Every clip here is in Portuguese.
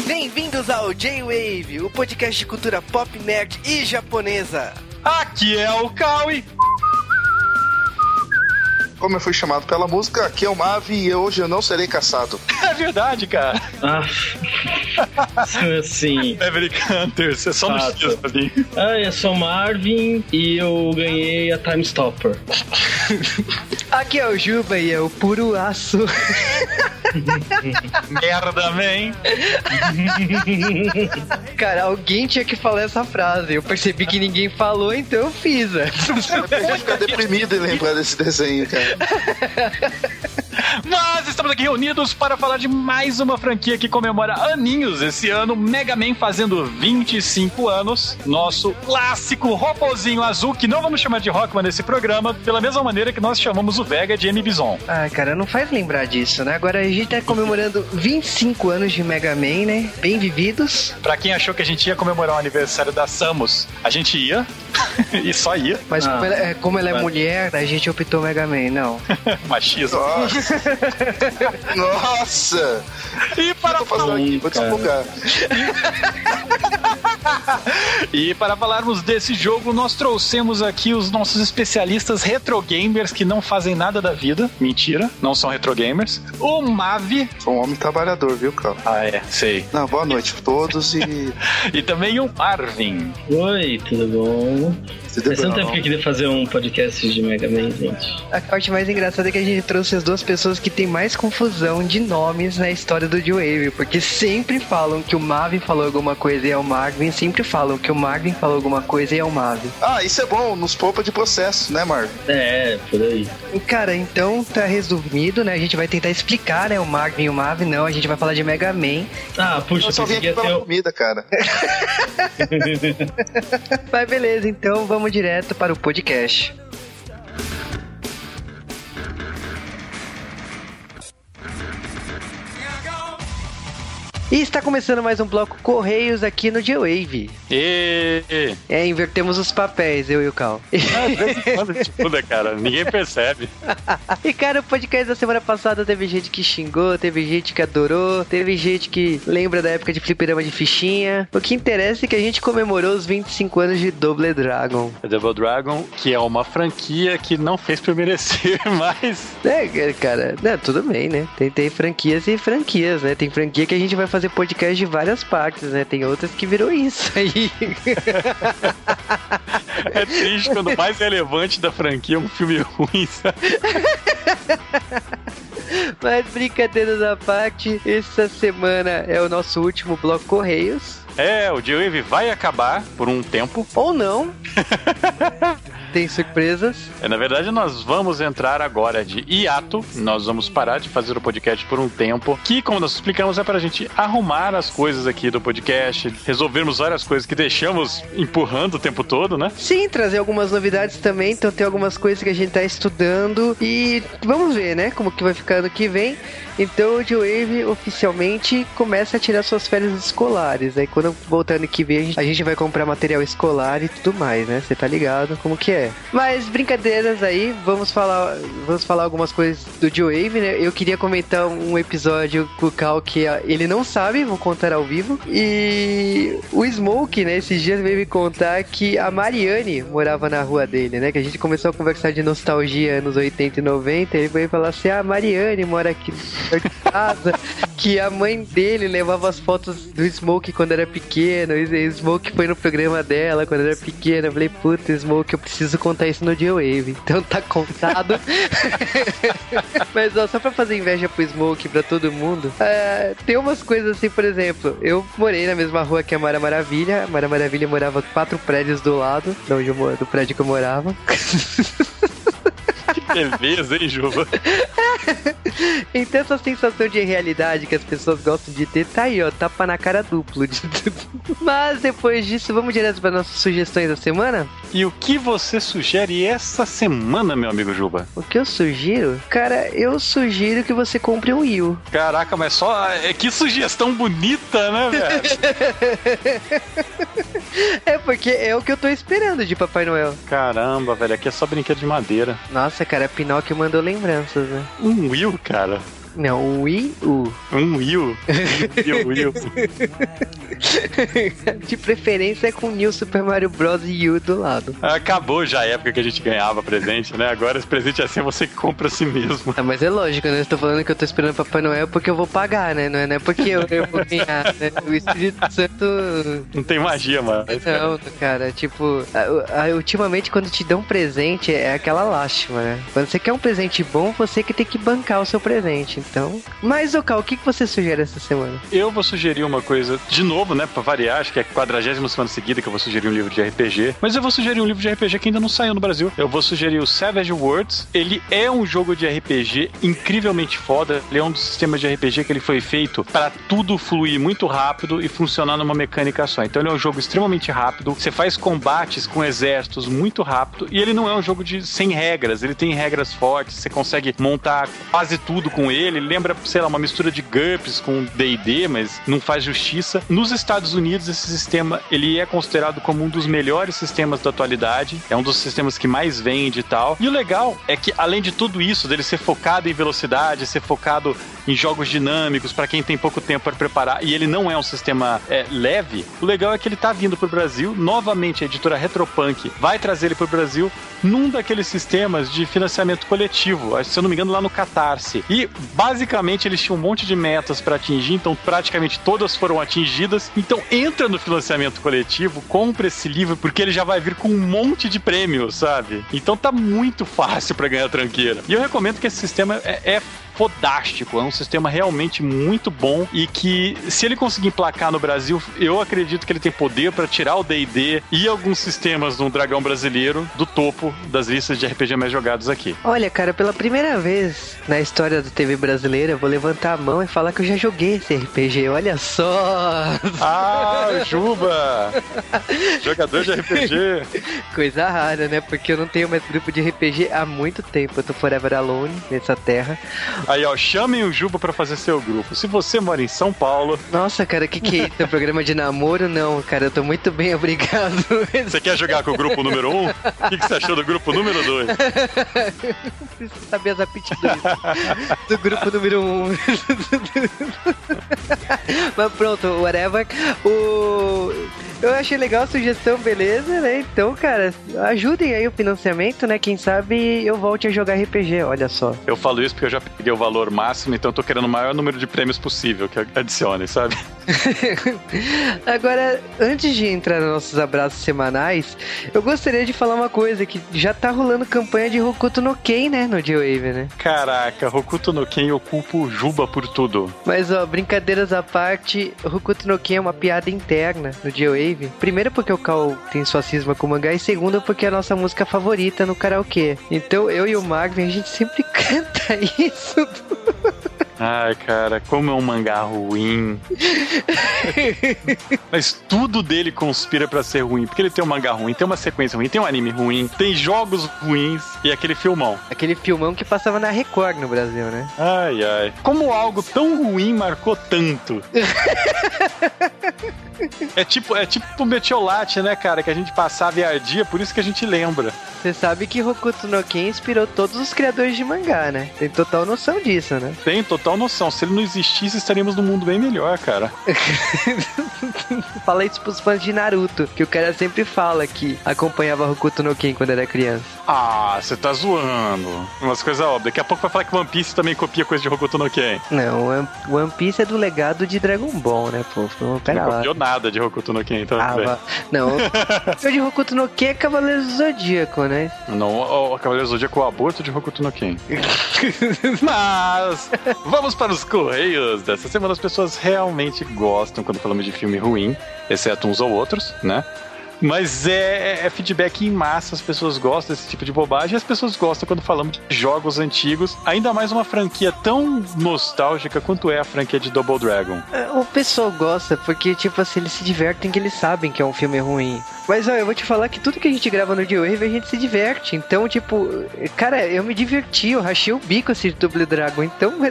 Bem-vindos ao J-Wave, o podcast de cultura pop, nerd e japonesa. Aqui é o Kawi. Como eu fui chamado pela música, aqui é o Mavi e hoje eu não serei caçado. É verdade, cara. Ah, sim. Maverick Hunter, você só no Fato. X pra mim. Ah, eu sou Marvin e eu ganhei a Time Stopper. Aqui é o Juba e é o puro aço. Merda, man. Cara, alguém tinha que falar essa frase. Eu percebi que ninguém falou, então eu fiz. né? Eu vou ficar deprimido em lembrar desse desenho, cara. Mas estamos aqui reunidos para falar de mais uma franquia que comemora aninhos esse ano, Mega Man fazendo 25 anos. Nosso clássico robozinho azul, que não vamos chamar de Rockman nesse programa, pela mesma maneira que nós chamamos o Vega de M. Bison. Ah, cara, não faz lembrar disso, né? Agora a gente tá comemorando 25 anos de Mega Man, né? Bem vividos. Pra quem achou que a gente ia comemorar o aniversário da Samus, a gente ia. e só ia. Mas Ah, como, ela, é- como ela é mas- mulher, a gente optou Mega Man, não. Machismo. Nossa! Nossa! E para eu tô fazendo aqui? Vou desfogar. E para falarmos desse jogo, nós trouxemos aqui os nossos especialistas retro gamers que não fazem nada da vida. Mentira, não são retro gamers. O Mavi. Sou um homem trabalhador, viu, cara? Ah, é, sei. Não, boa noite a todos e. E também o Marvin. Oi, tudo bom? Faz tanto tempo que eu queria fazer um podcast de Mega Man, gente. A parte mais engraçada é que a gente trouxe as duas pessoas que tem mais confusão de nomes na história do J-Wave, porque sempre falam que o Marvin falou alguma coisa e é o Marvin, sempre falam que o Marvin falou alguma coisa e é o Marvin. Ah, isso é bom, nos poupa de processo, né, Marvin? É, por aí. Cara, então tá resumido, né? A gente vai tentar explicar, né? O Marvin e o Marvin, não, a gente vai falar de Mega Man. Ah, puxa, Eu eu só vim aqui pela o... comida, cara. Mas beleza, então vamos direto para o podcast. E está começando mais um bloco Correios aqui no J-Wave. E... É, invertemos os papéis, eu e o Cal. De vez em quando a gente muda, cara. Ninguém percebe. E cara, o podcast da semana passada teve gente que xingou, teve gente que adorou, teve gente que lembra da época de fliperama de fichinha. O que interessa é que a gente comemorou os 25 anos de Double Dragon. A Double Dragon, que é uma franquia que não fez por merecer, mas É, cara, né, tudo bem, né? Tem, tem franquias e franquias, né? Tem franquia que a gente vai fazer podcast de várias partes, né? Tem outras que virou isso aí. é triste quando o mais relevante da franquia é um filme ruim, sabe? Mas brincadeiras à parte, essa semana é o nosso último bloco Correios. É, o J-Wave vai acabar por um tempo. Ou não. Tem surpresas. É, na verdade, nós vamos entrar agora de hiato. Nós vamos parar de fazer o podcast por um tempo. Que, como nós explicamos, é para a gente arrumar as coisas aqui do podcast, resolvermos várias coisas que deixamos empurrando o tempo todo, né? Sim, trazer algumas novidades também. Então tem algumas coisas que a gente tá estudando. E vamos ver, né? Como que vai ficar ano que vem. Então o J-Wave oficialmente começa a tirar suas férias escolares. Aí quando voltar ano que vem, a gente vai comprar material escolar e tudo mais, né? Você tá ligado como que é. Mas brincadeiras aí, vamos falar, vamos falar algumas coisas do J-Wave, né? Eu queria comentar um episódio com o Cal que ah, ele não sabe, vou contar ao vivo. E o Smoke, né, esses dias veio me contar que a Mariane morava na rua dele, né? Que a gente começou a conversar de nostalgia anos 80 e 90. Ele veio falar assim: ah, a Mariane mora aqui perto casa. que a mãe dele levava as fotos do Smoke quando era pequeno. E o Smoke foi no programa dela quando era pequeno. Eu falei: puta, Smoke, eu preciso contar isso no J-Wave. Então tá contado. Mas ó, só pra fazer inveja pro Smoke pra todo mundo, é, tem umas coisas assim, por exemplo, eu morei na mesma rua que a Mara Maravilha. A Mara Maravilha morava quatro prédios do lado, do prédio que eu morava. Beleza, hein, Juba? Então essa sensação de realidade que as pessoas gostam de ter, tá aí, ó, tapa na cara duplo. de- Mas depois disso, vamos direto para nossas sugestões da semana? E o que você sugere essa semana, meu amigo Juba? O que eu sugiro? Cara, eu sugiro que você compre um Wii. Caraca, mas só. É que sugestão bonita, né, velho? É porque é o que eu tô esperando de Papai Noel. Caramba, velho, aqui é só brinquedo de madeira. Nossa, cara, Pinóquio mandou lembranças, né? Um Will, cara. Não, Wii U. Um Wii U. Wii U. De preferência é com New Super Mario Bros. U do lado. Acabou já a época que a gente ganhava presente, né? Agora esse presente é assim, você que compra a si mesmo. Ah, mas é lógico, né? Eu tô falando que eu tô esperando Papai Noel porque eu vou pagar, né? Não é, não é porque eu, eu vou ganhar, né? O Espírito Santo. Não tem magia, mano. Não, cara, tipo, ultimamente quando te dão um presente é aquela lástima, né? Quando você quer um presente bom, você que tem que bancar o seu presente, então. Mas, Ocal, o que, você sugere essa semana? Eu vou sugerir uma coisa, de novo, né, pra variar, acho que é a quadragésima semana seguida que eu vou sugerir um livro de RPG, mas eu vou sugerir um livro de RPG que ainda não saiu no Brasil. Eu vou sugerir o Savage Worlds. Ele é um jogo de RPG incrivelmente foda. Ele é um dos sistemas de RPG que ele foi feito para tudo fluir muito rápido e funcionar numa mecânica só. Então ele é um jogo extremamente rápido. Você faz combates com exércitos muito rápido e ele não é um jogo de sem regras. Ele tem regras fortes. Você consegue montar quase tudo com ele. Ele lembra, sei lá, uma mistura de GURPS com D&D, mas não faz justiça. Nos Estados Unidos esse sistema ele é considerado como um dos melhores sistemas da atualidade. É um dos sistemas que mais vende e tal. E o legal é que além de tudo isso, dele ser focado em velocidade, ser focado em jogos dinâmicos para quem tem pouco tempo para preparar e ele não é um sistema é, leve, o legal é que ele tá vindo pro Brasil. Novamente, a editora Retropunk vai trazer ele pro Brasil num daqueles sistemas de financiamento coletivo, se eu não me engano, lá no Catarse. E basicamente eles tinham um monte de metas para atingir, então praticamente todas foram atingidas. Então entra no financiamento coletivo, compra esse livro, porque ele já vai vir com um monte de prêmios, sabe? Então tá muito fácil para ganhar tranqueira. E eu recomendo que esse sistema é, é fodástico, é um sistema realmente muito bom e que se ele conseguir emplacar no Brasil, eu acredito que ele tem poder para tirar o D&D e alguns sistemas do dragão brasileiro do topo das listas de RPG mais jogados aqui. Olha, cara, pela primeira vez na história da TV brasileira, eu vou levantar a mão e falar que eu já joguei esse RPG. Olha só! Ah, Juba! Jogador de RPG. Coisa rara, né? Porque eu não tenho mais grupo de RPG há muito tempo. Eu tô forever alone nessa terra. Aí, ó, chamem o Juba para fazer seu grupo. Se você mora em São Paulo, Nossa, cara, que que é isso? É um programa de namoro? Não, cara, eu tô muito bem, obrigado. você quer jogar com o grupo número 1? Um? O que, que você achou do grupo número 2? Preciso saber as aptidões do grupo número 1. Um. Mas pronto, whatever. O... Eu achei legal a sugestão, beleza, né? Então, cara, ajudem aí o financiamento, né? Quem sabe eu volte a jogar RPG, olha só. Eu falo isso porque eu já peguei o valor máximo, então eu tô querendo o maior número de prêmios possível que adicione, sabe? Agora, antes de entrar nos nossos abraços semanais, eu gostaria de falar uma coisa, que já tá rolando campanha de Hokuto no Ken, né, no J-Wave, né? Caraca, Hokuto no Ken culpo o Juba por tudo. Mas, ó, brincadeiras à parte, Hokuto no Ken é uma piada interna no J-Wave. Primeiro porque o Cal tem sua cisma com o mangá, e segundo porque é a nossa música favorita no karaokê. Então, eu e o Marvin, a gente sempre canta isso. Ai, cara, como é um mangá ruim. Mas tudo dele conspira pra ser ruim. Porque ele tem um mangá ruim, tem uma sequência ruim, tem um anime ruim, tem jogos ruins e aquele filmão. Aquele filmão que passava na Record no Brasil, né? Ai, ai. Como algo tão ruim marcou tanto? É tipo, é tipo metiolate, né, cara? Que a gente passava e ardia, por isso que a gente lembra. Você sabe que Hokuto no Ken inspirou todos os criadores de mangá, né? Tem total noção disso, né? Tem total noção. Se ele não existisse, estaríamos num mundo bem melhor, cara. Fala isso pros fãs de Naruto, que o cara sempre fala que acompanhava Hokuto no Ken quando era criança. Ah, você tá zoando. Umas coisas óbvias. Daqui a pouco vai falar que One Piece também copia coisa de Hokuto no Ken. Não, One- One Piece é do legado de Dragon Ball, né, pô? Pera não lá. copiou nada de Hokuto no Ken, então. Ah. Não, o de Hokuto no Ken é Cavaleiro Zodíaco, né? Não, o, Cavaleiro Zodíaco é o aborto de Hokuto no Ken. Mas vamos para os correios dessa semana. As pessoas realmente gostam quando falamos de filme ruim, exceto uns ou outros, né? Mas é, é feedback em massa, as pessoas gostam desse tipo de bobagem, as pessoas gostam quando falamos de jogos antigos, ainda mais uma franquia tão nostálgica quanto é a franquia de Double Dragon. É, O pessoal gosta porque, tipo assim, eles se divertem que eles sabem que é um filme ruim. Mas, ó, eu vou te falar que tudo que a gente grava no J-Wave a gente se diverte. Então, tipo, cara, eu me diverti, eu rachei o bico assistindo Double Dragon. Então,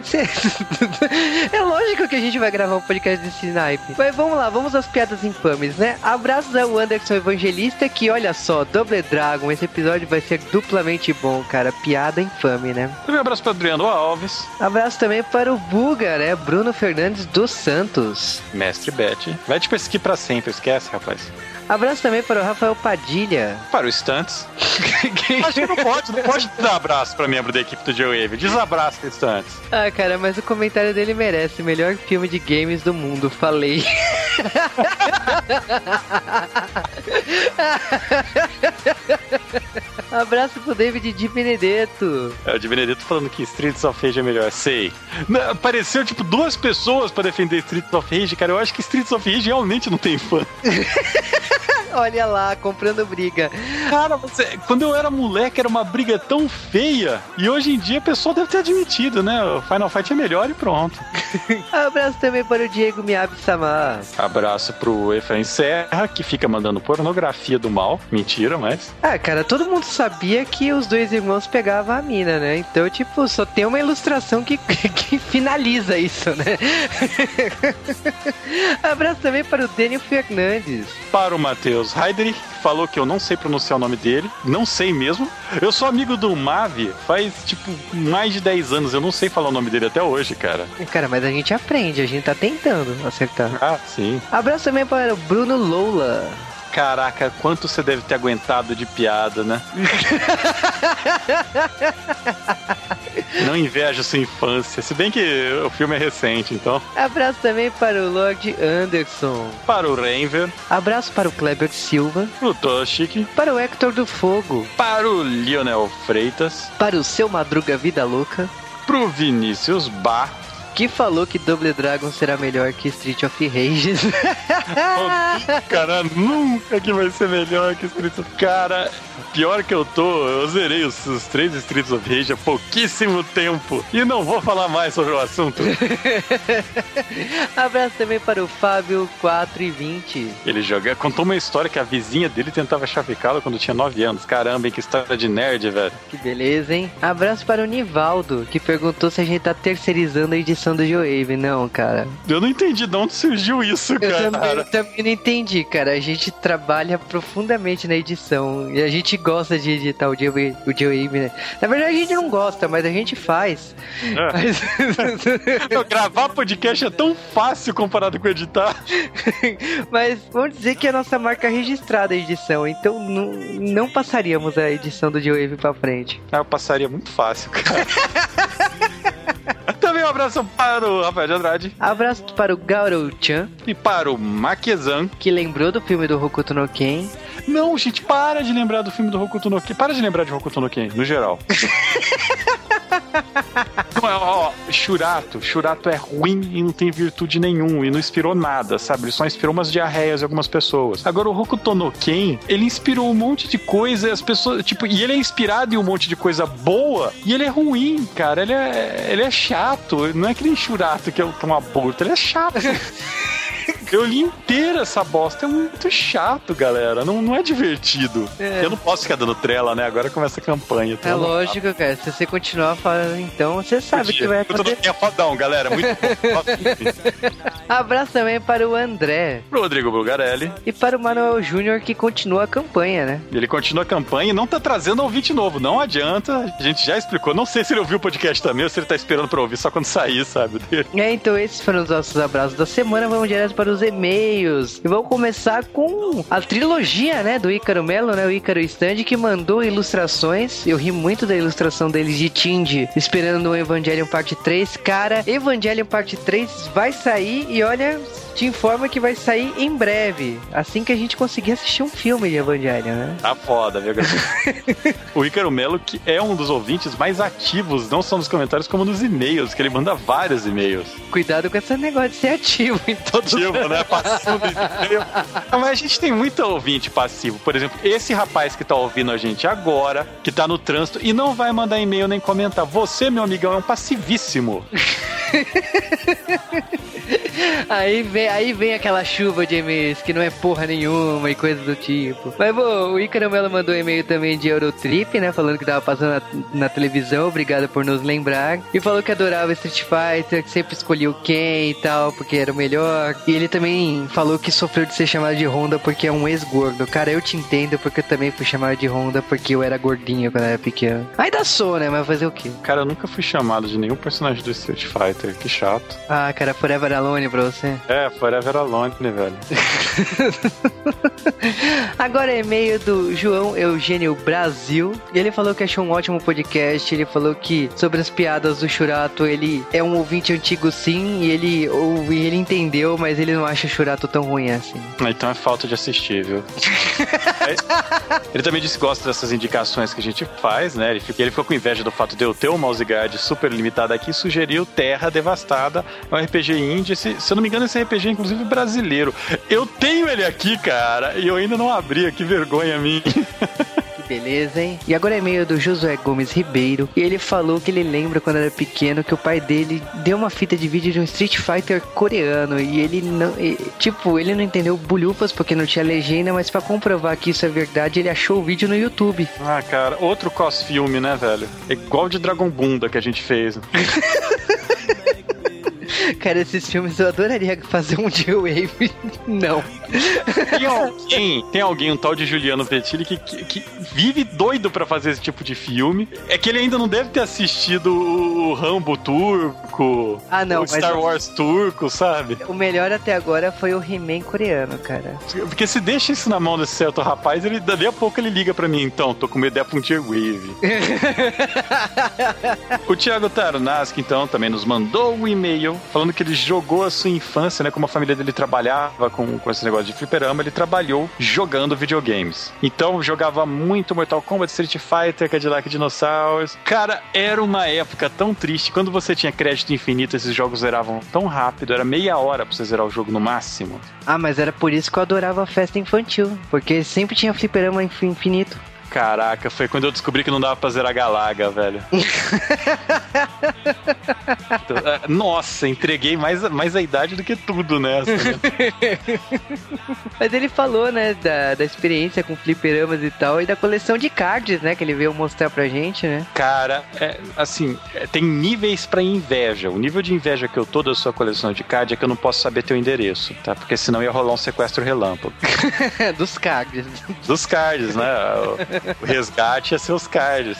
é lógico que a gente vai gravar um podcast desse naipe. Mas vamos lá, vamos às piadas infames, né? Abraços ao Anderson Evangelista que, olha só, Double Dragon, esse episódio vai ser duplamente bom, cara. Piada infame, né? Um abraço para Adriano Alves. Abraço também para o Buga, né? Bruno Fernandes dos Santos. Mestre Bete. Vai te perseguir para sempre, esquece, rapaz. Abraço também para o Rafael Padilha. Para o Stunts. Acho que não pode, não pode dar abraço para membro da equipe do J-Wave. Desabraço o Stunts. Ah, cara, mas o comentário dele merece. Melhor filme de games do mundo, falei. Abraço pro David Di Benedetto. É, o Di Benedetto falando que Streets of Rage é melhor. Sei. Não, apareceu, tipo, duas pessoas pra defender Streets of Rage, cara. Eu acho que Streets of Rage realmente não tem fã. Olha lá, comprando briga. Cara, você, quando eu era moleque, era uma briga tão feia. E hoje em dia a pessoa deve ter admitido, né? O Final Fight é melhor e pronto. Abraço também para o Diego Miyabi Samar. Abraço pro Efraim Serra, que fica mandando pornografia do mal. Mentira, mas. Ah, cara, todo mundo sabia que os dois irmãos pegavam a mina, né? Então, tipo, só tem uma ilustração que, que finaliza isso, né? Abraço também para o Daniel Fernandes. Para o Matheus Heidrich, falou que eu não sei pronunciar o nome dele. Não sei mesmo. Eu sou amigo do Mavi faz, tipo, mais de 10 anos. Eu não sei falar o nome dele até hoje, cara. Cara, mas a gente aprende, a gente tá tentando acertar. Ah, sim. Abraço também para o Bruno Lola. Caraca, quanto você deve ter aguentado de piada, né? Não invejo sua infância, se bem que o filme é recente, então. Abraço também para o Lord Anderson. Para o Renver. Abraço para o Kleber Silva. O Toshik. Para o Hector do Fogo. Para o Lionel Freitas. Para o Seu Madruga Vida Louca. Pro Vinícius Bar que falou que Double Dragon será melhor que Street of Rage. cara, nunca que vai ser melhor que of Cara, pior que eu tô, eu zerei os, os três Streets of Rage há pouquíssimo tempo. E não vou falar mais sobre o assunto. Abraço também para o Fábio 4 e 20. Ele joga, contou uma história que a vizinha dele tentava chavecá-lo quando tinha 9 anos. Caramba, hein, que história de nerd, velho. Que beleza, hein? Abraço para o Nivaldo, que perguntou se a gente tá terceirizando a edição do Joe não, cara. Eu não entendi de onde surgiu isso, cara. Eu também, eu também não entendi, cara. A gente trabalha profundamente na edição e a gente gosta de editar o Joe, o né? Na verdade, a gente não gosta, mas a gente faz. É. Mas... gravar podcast é tão fácil comparado com editar. mas vamos dizer que é a nossa marca registrada a edição, então não, não passaríamos a edição do Joe pra frente. Ah, eu passaria muito fácil, cara. Também um abraço para o Rafael de Andrade. Abraço para o Gauro-chan. E para o Makezan. Que lembrou do filme do Hokuto no Ken. Não, gente, para de lembrar do filme do Hokuto no Ken. Para de lembrar de Hokuto no Ken, no geral. Não, ó, Churato, Churato é ruim e não tem virtude nenhum e não inspirou nada, sabe? Ele só inspirou umas diarreias em algumas pessoas. Agora o Hokuto no Ken, ele inspirou um monte de coisa as pessoas, tipo, e ele é inspirado em um monte de coisa boa e ele é ruim, cara. Ele é, ele é chato. Não é que nem Churato que é um aborto, ele é chato. Eu li inteira essa bosta. É muito chato, galera. Não, não é divertido. É. Eu não posso ficar dando trela, né? Agora começa a campanha. É lógico, cara. Se você continuar falando, então, você sabe que vai acontecer. Eu tô fodão, galera. Muito bom. Abraço também para o André. Pro Rodrigo Bulgarelli. E para o Manuel Júnior, que continua a campanha, né? Ele continua a campanha e não tá trazendo ouvinte novo. Não adianta. A gente já explicou. Não sei se ele ouviu o podcast também ou se ele tá esperando pra ouvir só quando sair, sabe? É, então esses foram os nossos abraços da semana. Vamos direto para os e-mails. E vamos começar com a trilogia, né, do Ícaro Melo, né, o Ícaro Stand, que mandou ilustrações. Eu ri muito da ilustração deles de Tindy, esperando o Evangelion Parte 3. Cara, Evangelion Parte 3 vai sair e olha, te informa que vai sair em breve, assim que a gente conseguir assistir um filme de Evangelion, né? Tá foda, viu, O Ícaro Melo, que é um dos ouvintes mais ativos, não só nos comentários, como nos e-mails, que ele manda vários e-mails. Cuidado com esse negócio de ser ativo em todos Ativo, né? Passivo mas a gente tem muito ouvinte passivo. Por exemplo, esse rapaz que tá ouvindo a gente agora, que tá no trânsito e não vai mandar e-mail nem comentar. Você, meu amigão, é um passivíssimo. Aí vem, aí vem aquela chuva de e-mails que não é porra nenhuma e coisa do tipo. Mas, bom, o Ícaro Melo mandou um e-mail também de Eurotrip, né? Falando que tava passando na, na, televisão, obrigado por nos lembrar. E falou que adorava Street Fighter, que sempre escolhia o Ken e tal, porque era o melhor. E ele também falou que sofreu de ser chamado de Honda porque é um ex-gordo. Cara, eu te entendo porque eu também fui chamado de Honda porque eu era gordinho quando eu era pequeno. Ainda sou, né? Mas fazer o quê? Cara, eu nunca fui chamado de nenhum personagem do Street Fighter. Que chato. Ah, cara, Forever Alone pra você. É, Forever Alone, né, velho? Agora é e-mail do João Eugênio Brasil. E ele falou que achou um ótimo podcast. Ele falou que sobre as piadas do Churato, ele é um ouvinte antigo sim, e ele ouve, ele entendeu, mas ele não acha o Churato tão ruim assim. Então é falta de assistir, viu? ele também disse que gosta dessas indicações que a gente faz, né? Ele ficou, ele ficou com inveja do fato de eu ter um mouse guard super limitado aqui e sugeriu Terra Devastada, é um RPG indie. Se, se eu não me engano, esse RPG é inclusive brasileiro. Eu tenho ele aqui, cara, e eu ainda não abri, que vergonha minha. Beleza, hein? E agora é e-mail do Josué Gomes Ribeiro. E ele falou que ele lembra quando era pequeno que o pai dele deu uma fita de vídeo de um Street Fighter coreano. E ele não. E, tipo, ele não entendeu bulhufas porque não tinha legenda, mas para comprovar que isso é verdade, ele achou o vídeo no YouTube. Ah, cara, outro cos-filme, né, velho? É igual de Dragon Bunda que a gente fez. Cara, esses filmes eu adoraria fazer um J-Wave. Não. Tem alguém, tem alguém, um tal de Juliano Petilli, que, que, que vive doido para fazer esse tipo de filme. É que ele ainda não deve ter assistido o Rambo turco, ah, não, o Star Wars turco, sabe? O melhor até agora foi o He-Man coreano, cara. Porque se deixa isso na mão desse certo rapaz, ele dali a pouco ele liga para mim, então, tô com medo de um J-Wave. o Thiago Tarunaski, então, também nos mandou um e-mail falando que ele jogou a sua infância, né? Como a família dele trabalhava com, com esse negócio de fliperama, ele trabalhou jogando videogames. Então jogava muito Mortal Kombat, Street Fighter, Cadillac Dinosaurs. Cara, era uma época tão triste. Quando você tinha crédito infinito, esses jogos zeravam tão rápido. Era meia hora pra você zerar o jogo no máximo. Ah, mas era por isso que eu adorava a festa infantil. Porque sempre tinha fliperama infinito. Caraca, foi quando eu descobri que não dava pra zerar Galaga, velho. Nossa, entreguei mais, mais a idade do que tudo nessa. Né? Mas ele falou, né, da, da experiência com fliperamas e tal, e da coleção de cards, né, que ele veio mostrar pra gente, né? Cara, é, assim, é, tem níveis pra inveja. O nível de inveja que eu tô da sua coleção de cards é que eu não posso saber teu endereço, tá? Porque senão ia rolar um sequestro relâmpago. Dos cards. Dos cards, né? O resgate é seus cards.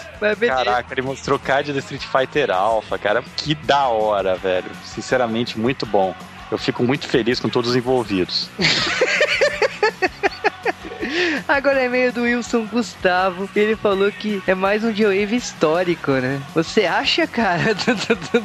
Caraca, ele mostrou card do Street Fighter Alpha, cara. Que da hora, velho. Sinceramente, muito bom. Eu fico muito feliz com todos os envolvidos. Agora é meio do Wilson Gustavo. Ele falou que é mais um J-Wave histórico, né? Você acha, cara?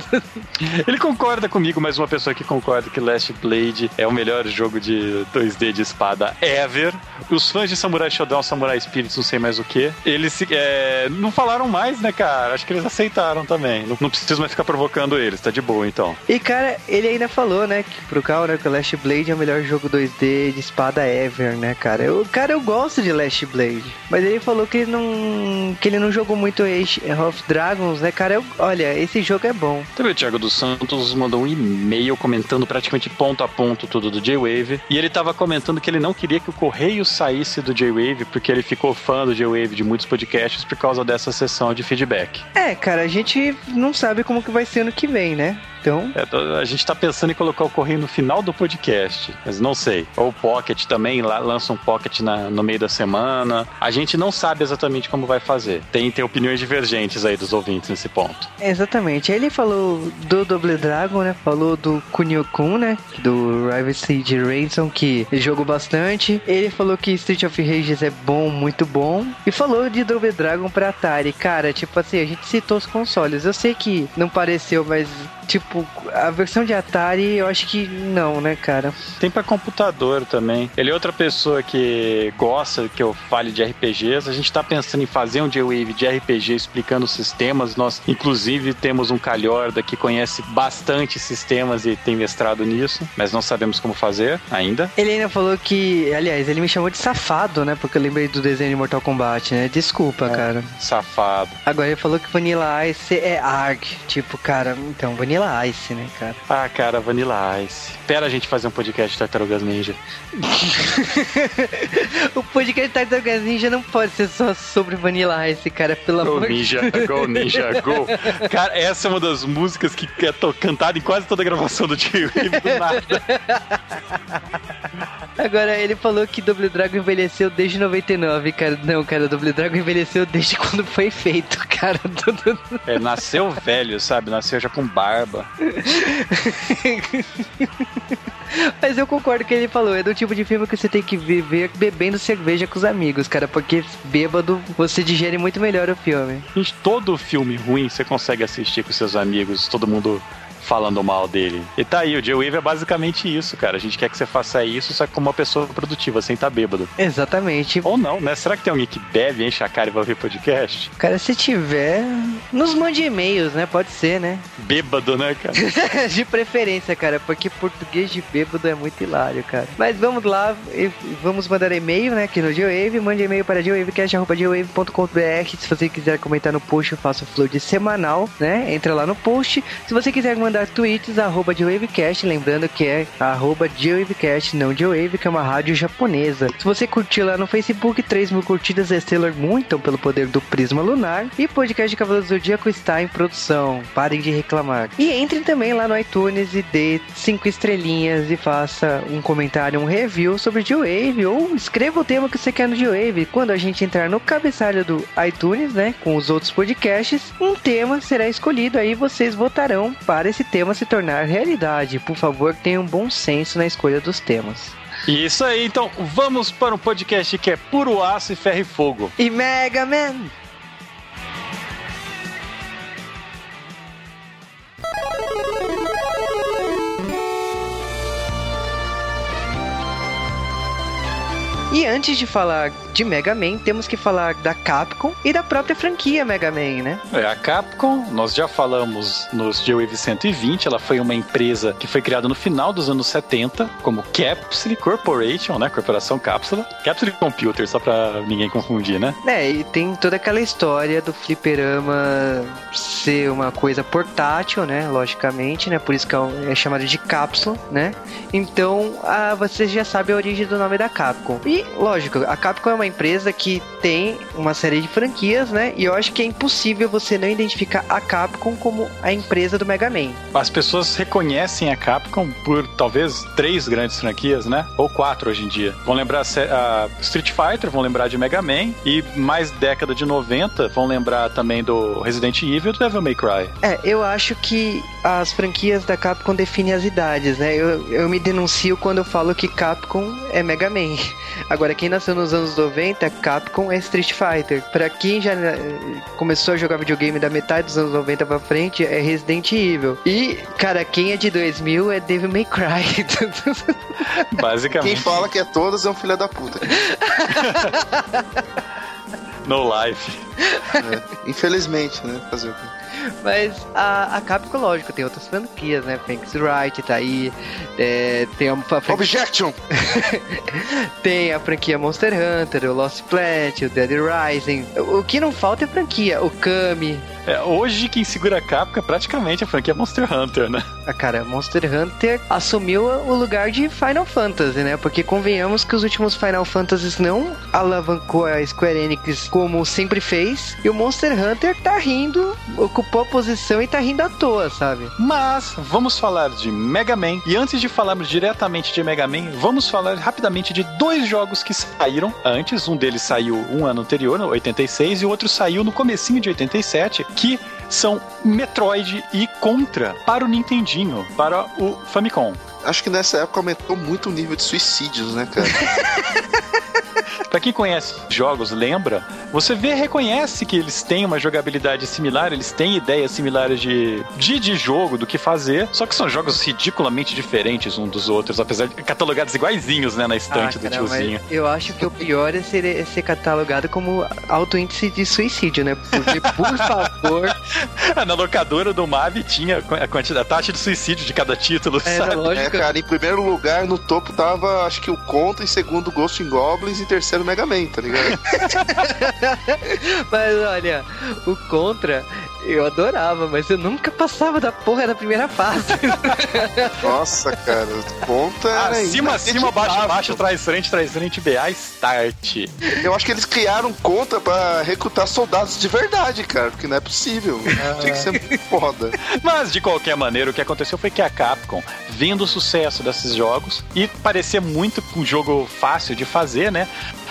Ele concorda comigo, mas uma pessoa que concorda que Last Blade é o melhor jogo de 2D de espada ever. Os fãs de Samurai Shodown, Samurai Spirits, não sei mais o que, eles é, não falaram mais, né, cara? Acho que eles aceitaram também. Não, não preciso mais ficar provocando eles, tá de boa então. E, cara, ele ainda falou, né, que pro Cal, né, que o Last Blade é o melhor jogo 2D de espada ever, né, cara? Eu, cara, eu gosto de Last Blade, mas ele falou que não que ele não jogou muito Age of Dragons, né, cara? Eu, olha, esse jogo é bom. Também o Thiago dos Santos mandou um e-mail comentando praticamente ponto a ponto tudo do J-Wave, e ele tava comentando que ele não queria que o correio saísse do J-Wave porque ele ficou fã do J-Wave de muitos podcasts por causa dessa sessão de feedback. É, cara, a gente não sabe como que vai ser ano que vem, né? Então. É, a gente tá pensando em colocar o correio no final do podcast, mas não sei. Ou o Pocket também, lá, lança um Pocket na, no meio da semana. A gente não sabe exatamente como vai fazer. Tem, tem opiniões divergentes aí dos ouvintes nesse ponto. Exatamente. Ele falou do Double Dragon, né? Falou do Kunio-kun, né? Do Rival Siege Ransom, que jogou bastante. Ele falou que Street of Rages é bom, muito bom. E falou de Double Dragon pra Atari. Cara, tipo assim, a gente citou os consoles. Eu sei que não pareceu, mas tipo, a versão de Atari, eu acho que não, né, cara? Tem para computador também. Ele é outra pessoa que gosta que eu fale de RPGs. A gente tá pensando em fazer um J-Wave de RPG explicando os sistemas. Nós, inclusive, temos um calhorda que conhece bastante sistemas e tem mestrado nisso, mas não sabemos como fazer ainda. Ele ainda falou que, aliás, ele me chamou de safado, né? Porque eu lembrei do desenho de Mortal Kombat, né? Desculpa, é, cara. Safado. Agora ele falou que Vanilla Ice é ARG. Tipo, cara, então, Vanilla Vanilla Ice, né? cara? Ah, cara, Vanilla Ice. Espera a gente fazer um podcast de Tartarugas Ninja. o podcast Tartarugas Ninja não pode ser só sobre Vanilla Ice, cara, pelo Go amor Ninja, Go Ninja, Go. Cara, essa é uma das músicas que é cantada em quase toda a gravação do Tio do nada. Agora, ele falou que Double Dragon envelheceu desde 99, cara. Não, cara, Double Dragon envelheceu desde quando foi feito, cara. É, nasceu velho, sabe? Nasceu já com barba. Mas eu concordo com ele falou, é do tipo de filme que você tem que viver bebendo cerveja com os amigos, cara, porque bêbado você digere muito melhor o filme. Gente, todo filme ruim você consegue assistir com seus amigos, todo mundo falando mal dele. E tá aí, o J-Wave é basicamente isso, cara. A gente quer que você faça isso, só que como uma pessoa produtiva, sem estar tá bêbado. Exatamente. Ou não, né? Será que tem alguém que bebe, enche a cara e vai ouvir podcast? Cara, se tiver, nos mande e-mails, né? Pode ser, né? Bêbado, né, cara? de preferência, cara, porque português de bêbado é muito hilário, cara. Mas vamos lá, vamos mandar e-mail, né, aqui no Geowave. Mande e-mail para geowavecast.com.br. Se você quiser comentar no post, eu faço flood semanal, né? Entra lá no post. Se você quiser mandar mandar tweets, arroba Wavecast, lembrando que é arroba Wavecast, não Wave, que é uma rádio japonesa. Se você curtir lá no Facebook, 3 mil curtidas é Stellar muito pelo poder do Prisma Lunar. E podcast de Cavaleiros do Zodíaco está em produção. Parem de reclamar. E entrem também lá no iTunes e dê 5 estrelinhas e faça um comentário, um review sobre G-Wave ou escreva o tema que você quer no G-Wave. Quando a gente entrar no cabeçalho do iTunes, né, com os outros podcasts, um tema será escolhido aí vocês votarão para esse tema se tornar realidade. Por favor, tenham bom senso na escolha dos temas. Isso aí, então vamos para um podcast que é puro aço e ferro e fogo. E Mega Man! E antes de falar de Mega Man, temos que falar da Capcom e da própria franquia Mega Man, né? É, a Capcom, nós já falamos nos G-Wave 120, ela foi uma empresa que foi criada no final dos anos 70 como Capsule Corporation, né? Corporação Cápsula. Capsule Computer, só pra ninguém confundir, né? É, e tem toda aquela história do fliperama ser uma coisa portátil, né? Logicamente, né? Por isso que é, é chamado de cápsula, né? Então, a, você já sabe a origem do nome da Capcom. E, lógico, a Capcom é uma empresa que tem uma série de franquias, né? E eu acho que é impossível você não identificar a Capcom como a empresa do Mega Man. As pessoas reconhecem a Capcom por talvez três grandes franquias, né? Ou quatro hoje em dia. Vão lembrar a Street Fighter, vão lembrar de Mega Man e mais década de 90 vão lembrar também do Resident Evil e do Devil May Cry. É, eu acho que as franquias da Capcom definem as idades, né? Eu, eu me denuncio quando eu falo que Capcom é Mega Man. Agora, quem nasceu nos anos 90, Capcom é Street Fighter. Pra quem já eh, começou a jogar videogame da metade dos anos 90 pra frente, é Resident Evil. E, cara, quem é de 2000 é Devil May Cry. Basicamente. Quem fala que é todas é um filho da puta. no life. É, infelizmente, né? Fazer o quê? Mas a, a Capcom, lógico, tem outras franquias, né? Phoenix Wright tá aí. É, tem a, franquia... Objection! tem a franquia Monster Hunter, o Lost Plant, o Dead Rising. O, que não falta é franquia. O Kami, é, hoje quem segura a Capcom é praticamente a franquia Monster Hunter, né? Ah, cara, Monster Hunter assumiu o lugar de Final Fantasy, né? Porque convenhamos que os últimos Final Fantasies não alavancou a Square Enix como sempre fez. E o Monster Hunter tá rindo, ocupou a posição e tá rindo à toa, sabe? Mas vamos falar de Mega Man. E antes de falarmos diretamente de Mega Man, vamos falar rapidamente de dois jogos que saíram antes. Um deles saiu um ano anterior, no 86, e o outro saiu no comecinho de 87 que são Metroid e Contra para o Nintendinho, para o Famicom. Acho que nessa época aumentou muito o nível de suicídios, né, cara? Para quem conhece jogos, lembra, você vê, reconhece que eles têm uma jogabilidade similar, eles têm ideias similares de, de, de jogo, do que fazer, só que são jogos ridiculamente diferentes um dos outros, apesar de catalogados iguaizinhos, né, na estante ah, do tiozinho. Eu acho que o pior é ser, é ser catalogado como alto índice de suicídio, né? Porque, por favor. na locadora do MAV tinha a quantidade, a taxa de suicídio de cada título, é, sabe? Lógico. É, cara, em primeiro lugar, no topo tava, acho que o Contra, em segundo Ghost in Goblins, em terceiro Mega Man, tá ligado? Mas olha, o Contra, Eu adorava, mas eu nunca passava da porra da primeira fase. Nossa, cara, conta. Acima, acima, baixo, baixo, trás frente, trás frente, BA, start. Eu acho que eles criaram conta pra recrutar soldados de verdade, cara, porque não é possível. Tinha que ser muito foda. Mas, de qualquer maneira, o que aconteceu foi que a Capcom, vendo o sucesso desses jogos, e parecia muito um jogo fácil de fazer, né?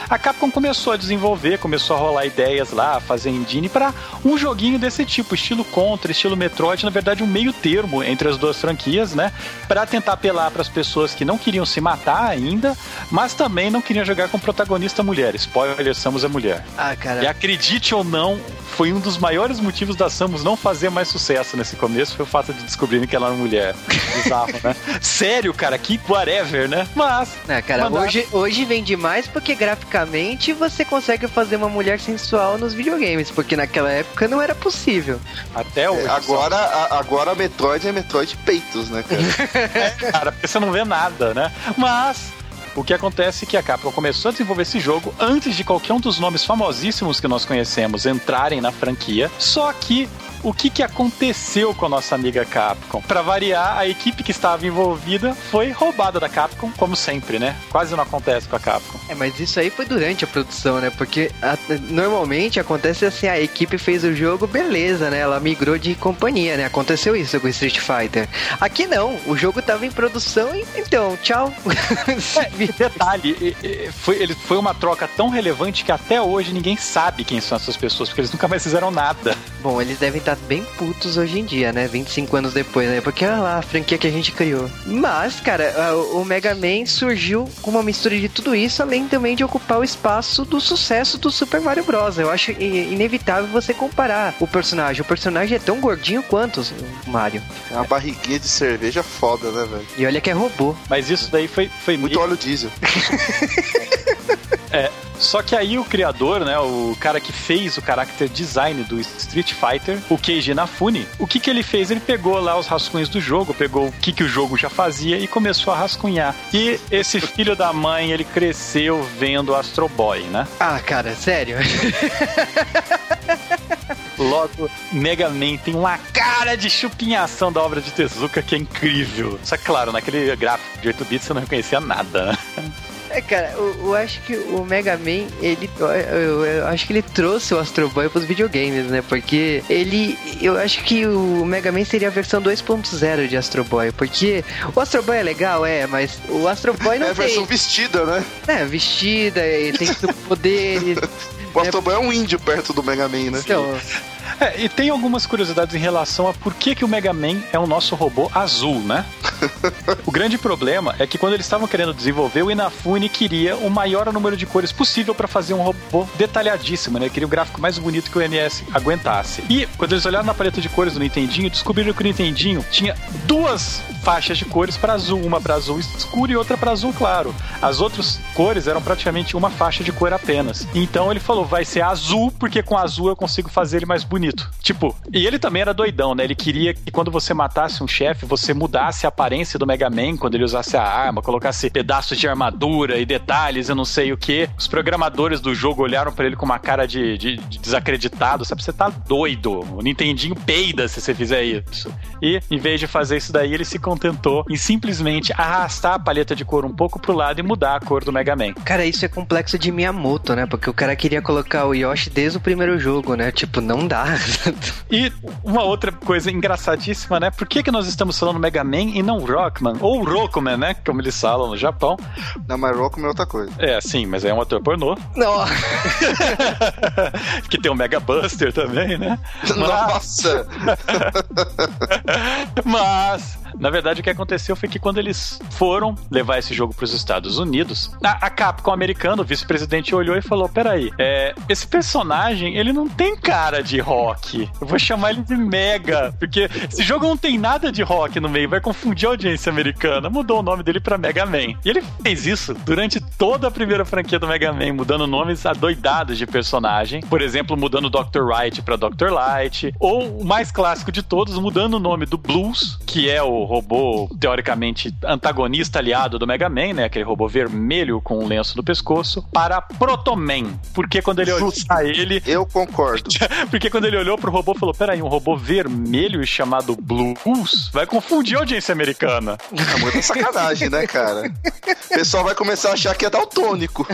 A Capcom começou a desenvolver, começou a rolar ideias lá, a fazer engine pra um joguinho desse tipo, estilo Contra, estilo Metroid, na verdade um meio termo entre as duas franquias, né? Pra tentar apelar para as pessoas que não queriam se matar ainda, mas também não queriam jogar com protagonista mulher. Spoiler, Samus é mulher. ah, E cara. acredite ou não, foi um dos maiores motivos da Samus não fazer mais sucesso nesse começo, foi o fato de descobrirem que ela era mulher. Bizarro, né? Sério, cara, que whatever, né? Mas, Ah, cara, hoje, hoje vende mais porque graficamente você consegue fazer uma mulher sensual nos videogames, porque naquela época não era possível. até hoje. É, agora, a, agora a Metroid é Metroid peitos, né, cara? cara, porque você não vê nada, né? Mas o que acontece é que a Capcom começou a desenvolver esse jogo antes de qualquer um dos nomes famosíssimos que nós conhecemos entrarem na franquia. Só que o que, que aconteceu com a nossa amiga Capcom? Pra variar, a equipe que estava envolvida foi roubada da Capcom, como sempre, né? Quase não acontece com a Capcom. É, mas isso aí foi durante a produção, né? Porque a- normalmente acontece assim, a equipe fez o jogo, beleza, né? Ela migrou de companhia, né? Aconteceu isso com Street Fighter. Aqui não, o jogo tava em produção e então, tchau. E detalhe, foi, ele, foi uma troca tão relevante que até hoje ninguém sabe quem são essas pessoas, porque eles nunca mais fizeram nada. Bom, eles devem estar bem putos hoje em dia, né? 25 anos depois, né? Porque olha lá, a franquia que a gente criou. Mas, cara, o Mega Man surgiu com uma mistura de tudo isso, além também de ocupar o espaço do sucesso do Super Mario Bros. Eu acho inevitável você comparar o personagem. O personagem é tão gordinho quanto o Mario. É uma barriguinha de cerveja foda, né, velho? E olha que é robô. Mas isso daí foi, foi Muito óleo diesel. É, só que aí o criador, né, o cara que fez o character design do Street Fighter, o Keiji Inafune, o que que ele fez? Ele pegou lá os rascunhos do jogo, pegou o que que o jogo já fazia e começou a rascunhar. E esse filho da mãe, ele cresceu vendo Astro Boy, né? Ah, cara, sério? Logo, Mega Man tem uma cara de chupinhação da obra de Tezuka que é incrível. Só que, claro, naquele gráfico de 8 bits você não reconhecia nada, né? É, cara, eu, eu acho que o Mega Man, ele. Eu, eu- eu acho que ele trouxe o Astro Boy pros videogames, né? Porque ele. Eu acho que o Mega Man seria a versão 2.0 de Astro Boy. Porque o Astro Boy é legal, é, mas o Astro Boy não É a versão tem. vestida, né? É, vestida, tem poderes. O Astro Boy é um índio perto do Mega Man, né? Então, É, e tem algumas curiosidades em relação a por que, que o Mega Man é o nosso robô azul, né? o grande problema é que quando eles estavam querendo desenvolver, o Inafune queria o maior número de cores possível para fazer um robô detalhadíssimo, né? Ele queria o gráfico mais bonito que o NS aguentasse. E quando eles olharam na paleta de cores do Nintendinho, descobriram que o Nintendinho tinha duas faixas de cores para azul, uma para azul escuro e outra para azul claro. As outras cores eram praticamente uma faixa de cor apenas. Então ele falou, vai ser azul porque com azul eu consigo fazer ele mais bonito. Tipo, e ele também era doidão, né? Ele queria que quando você matasse um chefe, você mudasse a aparência do Mega Man quando ele usasse a arma, colocasse pedaços de armadura e detalhes, eu não sei o que. Os programadores do jogo olharam pra ele com uma cara de, de- de desacreditado, sabe? Você tá doido. O Nintendinho peida se você fizer isso. E, em vez de fazer isso daí, ele se contentou em simplesmente arrastar a paleta de cor um pouco pro lado e mudar a cor do Mega Man. cara, isso é complexo de Miyamoto, né? Porque o cara queria colocar o Yoshi desde o primeiro jogo, né? Tipo, não dá. E uma outra coisa engraçadíssima, né? Por que, que nós estamos falando Mega Man e não Rockman? Ou Rockman, né? Como eles falam no Japão. Na My Rockman é outra coisa. É, sim, mas é um ator pornô. não. que tem o Mega Buster também, né? Nossa! Mas, na verdade, o que aconteceu foi que quando eles foram levar esse jogo para os Estados Unidos, a, Capcom americana, o vice-presidente olhou e falou: Peraí, é, esse personagem ele não tem cara de rock. Eu vou chamar ele de Mega, porque esse jogo não tem nada de rock no meio, vai confundir a audiência americana. Mudou o nome dele para Mega Man. E ele fez isso durante toda a primeira franquia do Mega Man, mudando nomes adoidados de personagem. Por exemplo, mudando Dr. Wright para Dr. Light. Ou o mais clássico de todos, mudando o nome do Blues, que é o robô teoricamente antagonista aliado do Mega Man, né? Aquele robô vermelho com um lenço no pescoço, para Protoman. Porque quando ele olhou pra ele, Eu concordo. porque quando ele olhou pro robô, falou: Peraí, um robô vermelho chamado Blues vai confundir a audiência americana. É muita sacanagem, né, cara? O pessoal vai começar a achar que é daltônico.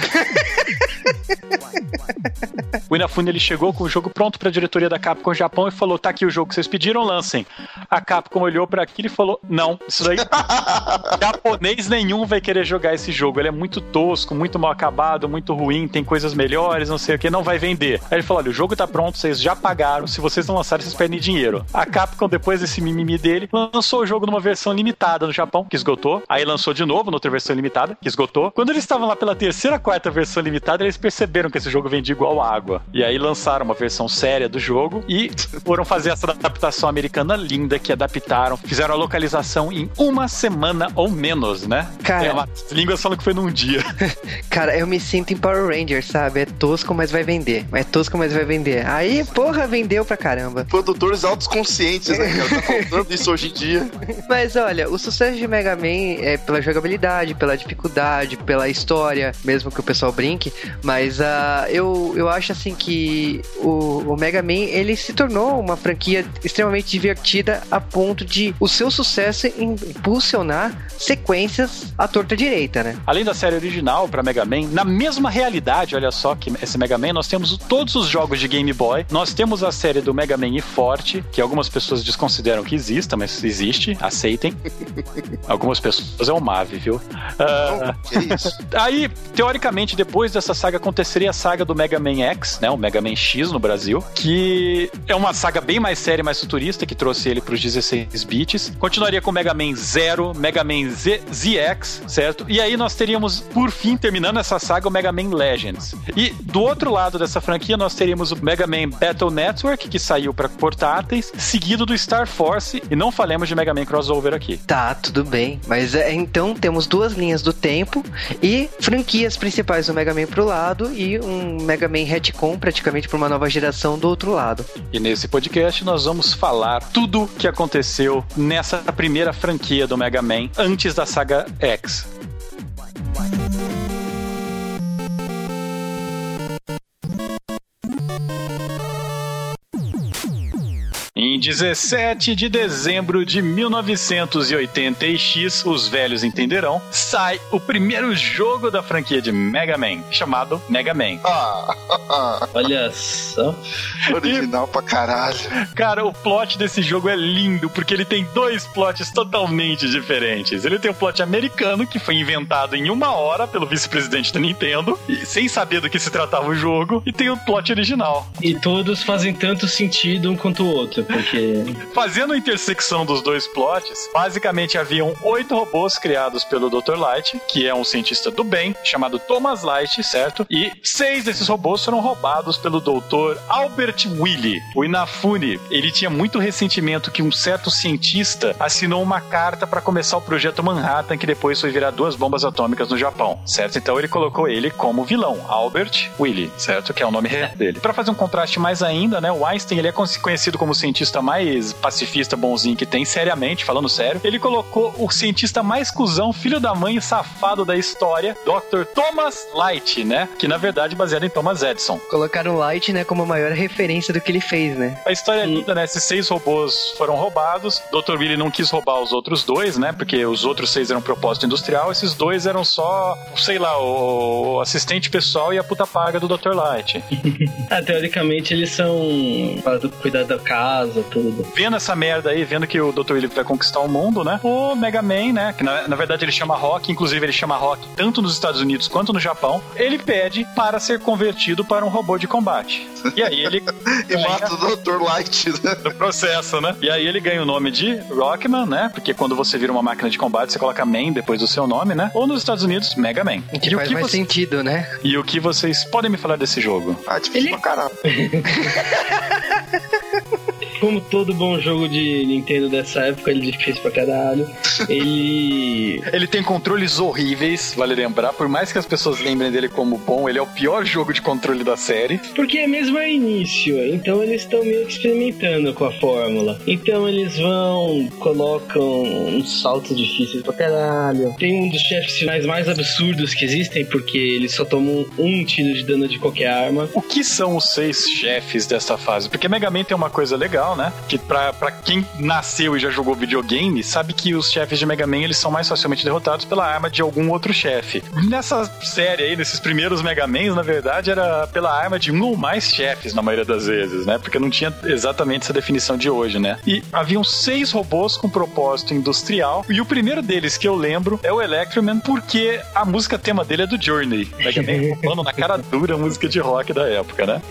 O Inafune ele chegou com o jogo pronto pra diretoria da Capcom Japão e falou: Tá aqui o jogo que vocês pediram, lancem. A Capcom olhou pra aquilo e falou: Não, isso daí. japonês nenhum vai querer jogar esse jogo. Ele é muito tosco, muito mal acabado, muito ruim, tem coisas melhores, não sei o que, não vai vender. Aí ele falou: Olha, o jogo tá pronto, vocês já pagaram. Se vocês não lançarem, vocês perdem dinheiro. A Capcom, depois desse mimimi dele, lançou o jogo numa versão limitada no Japão, que esgotou. Aí lançou de novo, noutra versão limitada, que esgotou. Quando eles estavam lá pela terceira, quarta versão limitada, eles perceberam que esse jogo vendia igual água. E aí lançaram uma versão séria do jogo e foram fazer essa adaptação americana linda que adaptaram, fizeram a localização em uma semana ou menos, né? Cara. É, as línguas falam que foi num dia. Cara, eu me sinto em Power Rangers, sabe? É tosco, mas vai vender. É tosco, mas vai vender. Aí, porra, vendeu pra caramba. Produtores autoconscientes, né, cara? Tá faltando isso hoje em dia. Mas olha, o sucesso de Mega Man é pela jogabilidade, pela dificuldade, pela história, mesmo que o pessoal brinque. Mas ah, eu, eu acho assim que o, o Mega Man ele se tornou uma franquia extremamente divertida a ponto de o seu sucesso impulsionar sequências à torta direita, né? Além da série original para Mega Man, na mesma realidade, olha só que esse Mega Man, nós temos todos os jogos de Game Boy, nós temos a série do Mega Man e Forte, que algumas pessoas desconsideram que exista, mas existe, aceitem. algumas pessoas é um Mave, viu? Ah, Que isso? Aí, teoricamente, depois dessa saga aconteceria a saga do Mega Man X, né? O Mega Man X no Brasil, que é uma saga bem mais séria, mais futurista, que trouxe ele para os 16 bits. Continuaria com Mega Man Zero, Mega Man Z ZX, certo? E aí nós teríamos, por fim, terminando essa saga, o Mega Man Legends. E do outro lado dessa franquia, nós teríamos o Mega Man Battle Network, que saiu para portáteis, seguido do Star Force, e não falemos de Mega Man Crossover aqui. Tá, tudo bem. Mas é, então temos duas linhas do tempo e franquias principais do Mega Man pro lado e um Mega Man retcon praticamente para uma nova geração do outro lado. E nesse podcast nós vamos falar tudo que aconteceu nessa primeira franquia do Mega Man antes da saga X. Em 17 de dezembro de 1980X, os velhos entenderão, sai o primeiro jogo da franquia de Mega Man, chamado Mega Man. Ah, Olha só. original pra caralho. Cara, o plot desse jogo é lindo, porque ele tem dois plots totalmente diferentes. Ele tem o plot americano, que foi inventado em uma hora pelo vice-presidente da Nintendo, e sem saber do que se tratava o jogo, e tem o plot original. E todos fazem tanto sentido um quanto o outro, porque. Fazendo a intersecção dos dois plots, basicamente haviam oito robôs criados pelo Dr. Light, que é um cientista do bem, chamado Thomas Light, certo? E seis desses robôs foram roubados pelo Dr. Albert Willie. O Inafune, ele tinha muito ressentimento que um certo cientista assinou uma carta para começar o projeto Manhattan, que depois foi virar duas bombas atômicas no Japão, certo? Então ele colocou ele como vilão, Albert Willie, certo? Que é o nome real dele. Para fazer um contraste mais ainda, né? O Einstein, ele é conhecido como o cientista mais pacifista, bonzinho que tem, seriamente, falando sério. Ele colocou o cientista mais cuzão, filho da mãe e safado da história, Dr. Thomas Light, né? Que na verdade é baseado em Thomas Edison. Colocaram o Light, né, como a maior referência do que ele fez, né? A história é linda, né? Esses seis robôs foram roubados. Dr. Willy não quis roubar os outros dois, né? Porque os outros seis eram propósito industrial. Esses dois eram só, sei lá, o assistente pessoal e a puta paga do Dr. Light. Ah, teoricamente eles são para cuidar da casa, tudo. Vendo essa merda aí, vendo que o Dr. Willy vai conquistar o mundo, né? O Mega Man, né? Que na, na verdade ele chama Rock, inclusive ele chama Rock tanto nos Estados Unidos quanto no Japão. Ele pede para ser convertido para um robô de combate. E aí ele E ganha- mata o Dr. Light, né? do processo, né? E aí ele ganha o nome de Rockman, né? Porque quando você vira uma máquina de combate, você coloca Man depois do seu nome, né? Ou nos Estados Unidos, Mega Man. Que e, o faz que mais você- sentido, né? e o que vocês podem me falar desse jogo? Ah, difícil Ele- pra caralho. como todo bom jogo de Nintendo dessa época, ele é difícil pra caralho. Ele. Ele tem controles horríveis, vale lembrar. Por mais que as pessoas lembrem dele como bom, ele é o pior jogo de controle da série. Porque é mesmo é início, então eles estão meio que experimentando com a fórmula. Então eles vão, colocam uns saltos difíceis pra caralho. Tem um dos chefes finais mais absurdos que existem, porque eles só tomam um tiro de dano de qualquer arma. O que são os seis chefes dessa fase? Porque Mega Man tem uma coisa legal, né? Que pra, quem nasceu e já jogou videogame, sabe que os chefes de Mega Man eles são mais facilmente derrotados pela arma de algum outro chefe. Nessa série aí, nesses primeiros Mega Mans, na verdade, era pela arma de um ou mais chefes, na maioria das vezes, né? Porque não tinha exatamente essa definição de hoje, né? E haviam seis robôs com propósito industrial, e o primeiro deles que eu lembro é o Electroman, porque a música tema dele é do Journey. Mega Man roubando na cara dura a música de rock da época, né?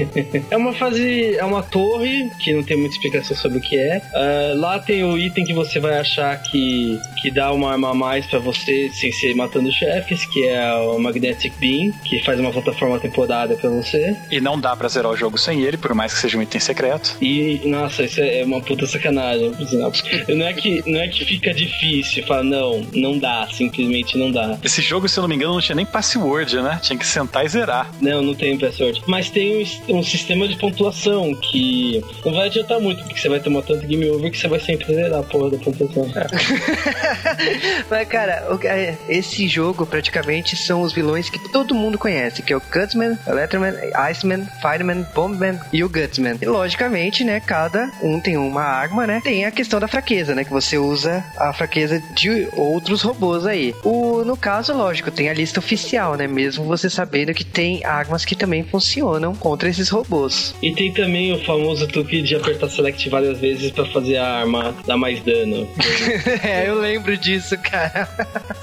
É uma fase, é uma torre, que não tem muita explicação sobre o que é. Uh, lá tem o item que você vai achar que, que dá uma arma a mais para você sem ser matando chefes, que é o Magnetic Beam, que faz uma plataforma temporada para você. E não dá pra zerar o jogo sem ele, por mais que seja um item secreto. E, nossa, isso é uma puta sacanagem, por sinal. Não é que, não é que fica difícil, fala, não, não dá, simplesmente não dá. Esse jogo, se eu não me engano, não tinha nem password, né? Tinha que sentar e zerar. Não, não tem password. Mas tem um, um sistema de pontuação que não vai adiantar muito, porque você vai tomar tanto game over que você vai sempre zerar a porra da pontuação. Mas, cara, é, esse jogo praticamente são os vilões que todo mundo conhece, que é o Gutsman, Electroman, Iceman, Fireman, Bombman e o Gutsman. E logicamente, né, cada um tem uma arma, né? Tem a questão da fraqueza, né, que você usa a fraqueza de outros robôs aí. O no caso, lógico, tem a lista oficial, né, mesmo você sabendo que tem armas que também funcionam contra esses robôs. E tem também o famoso truque de apertar select várias vezes pra fazer a arma dar mais dano. é, eu lembro disso, cara.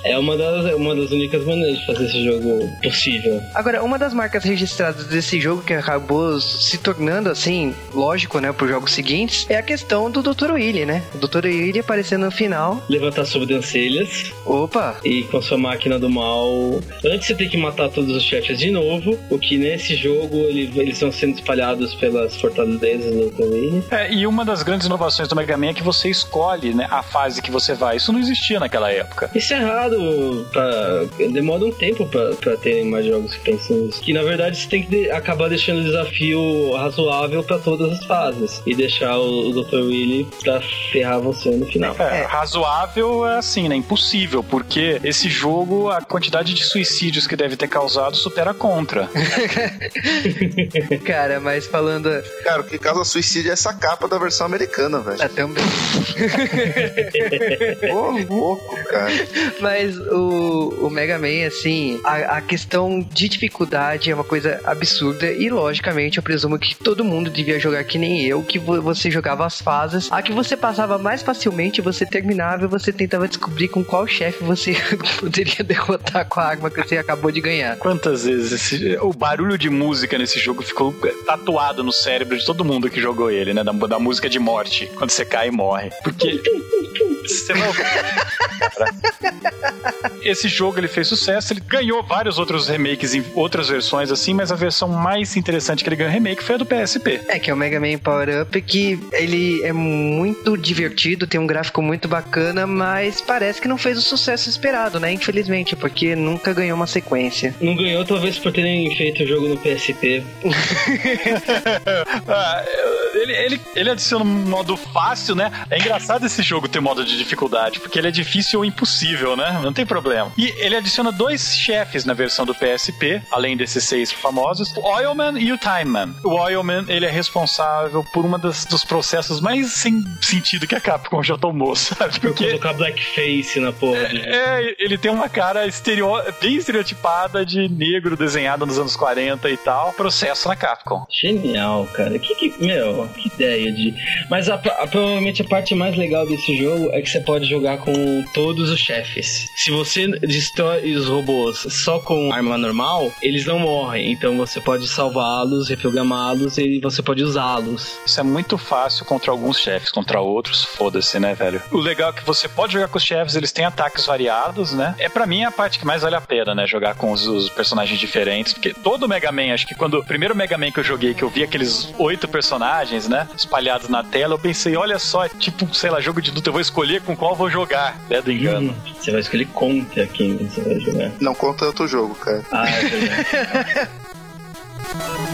É uma das, uma das únicas maneiras de fazer esse jogo possível. Agora, uma das marcas registradas desse jogo que acabou se tornando assim, lógico, né, para jogos seguintes, é a questão do Dr. Willy, né? O Dr. Willy aparecendo no final. Levantar sobrancelhas Opa! e com a sua máquina do mal. Antes você tem que matar todos os chefes de novo, o que nesse jogo ele- eles estão sendo espalhados pelas fortalezas do Dr. Willy. É, e uma das grandes inovações do Mega Man é que você escolhe né, a fase que você vai. Isso não existia naquela época. Isso é errado, pra... demora um tempo pra, pra terem mais jogos que pensam nisso. Que na verdade você tem que de- acabar deixando o desafio razoável pra todas as fases e deixar o, o Dr. Willy pra ferrar você no final. É, É. razoável é assim, né? Impossível, porque esse jogo, a quantidade de suicídios que deve ter causado supera a contra. Cara, mas falando Cara, o que causa suicídio é essa capa da versão americana, velho. ah, também. Ô, louco, cara. Mas o, o Mega Man, assim, a, a questão de dificuldade é uma coisa absurda. E logicamente eu presumo que todo mundo devia jogar que nem eu, que vo- você jogava as fases. A que você passava mais facilmente, você terminava e você tentava descobrir com qual chefe você poderia derrotar com a arma que você acabou de ganhar. Quantas vezes esse- o barulho de música nesse jogo ficou tatuado no cérebro de todo mundo que jogou ele, né? Da, da música de morte, quando você cai e morre. Porque. Você. Cara. Esse jogo ele fez sucesso, ele ganhou vários outros remakes em outras versões assim, mas a versão mais interessante que ele ganhou remake foi a do PSP. É, que é o Mega Man Power Up, que ele é muito divertido, tem um gráfico muito bacana, mas parece que não fez o sucesso esperado, né? Infelizmente, porque nunca ganhou uma sequência. Não ganhou, talvez por terem feito o jogo no PSP. Ah, ele, ele, ele adiciona um modo fácil, né? É engraçado esse jogo ter modo de dificuldade, porque ele é difícil ou impossível, né? Não tem problema. E ele adiciona dois chefes na versão do PSP, além desses seis famosos, o Oilman e o Time Man. O Oilman, ele é responsável por das, dos processos mais sem sentido que a Capcom já tomou, sabe? Por Porque colocar blackface na porra. de- é, ele tem uma cara estereo... bem estereotipada de negro desenhado nos anos 40 e tal. Processo na Capcom. Genial, cara. Que, que, meu, que ideia Mas a- a- provavelmente a parte mais legal desse jogo é que você pode jogar com todos os chefes. Se você destrói os robôs só com arma normal, eles não morrem. Então você pode salvá-los, reprogramá-los e você pode usá-los. Isso é muito fácil contra alguns chefes, contra outros, foda-se, né, velho? O legal é que você pode jogar com os chefes, eles têm ataques variados, né? É pra mim a parte que mais vale a pena, né? Jogar com os, os personagens diferentes. Porque todo Mega Man, acho que quando o primeiro Mega Man que eu joguei, que eu vi aqueles oito personagens, né? Espalhados na tela. Eu pensei, olha só, é tipo, sei lá, jogo de luta. Eu vou escolher com qual vou jogar. Né, do engano. Hum, você vai escolher contra quem você vai jogar. Não conta outro jogo, cara. Ah, é verdade.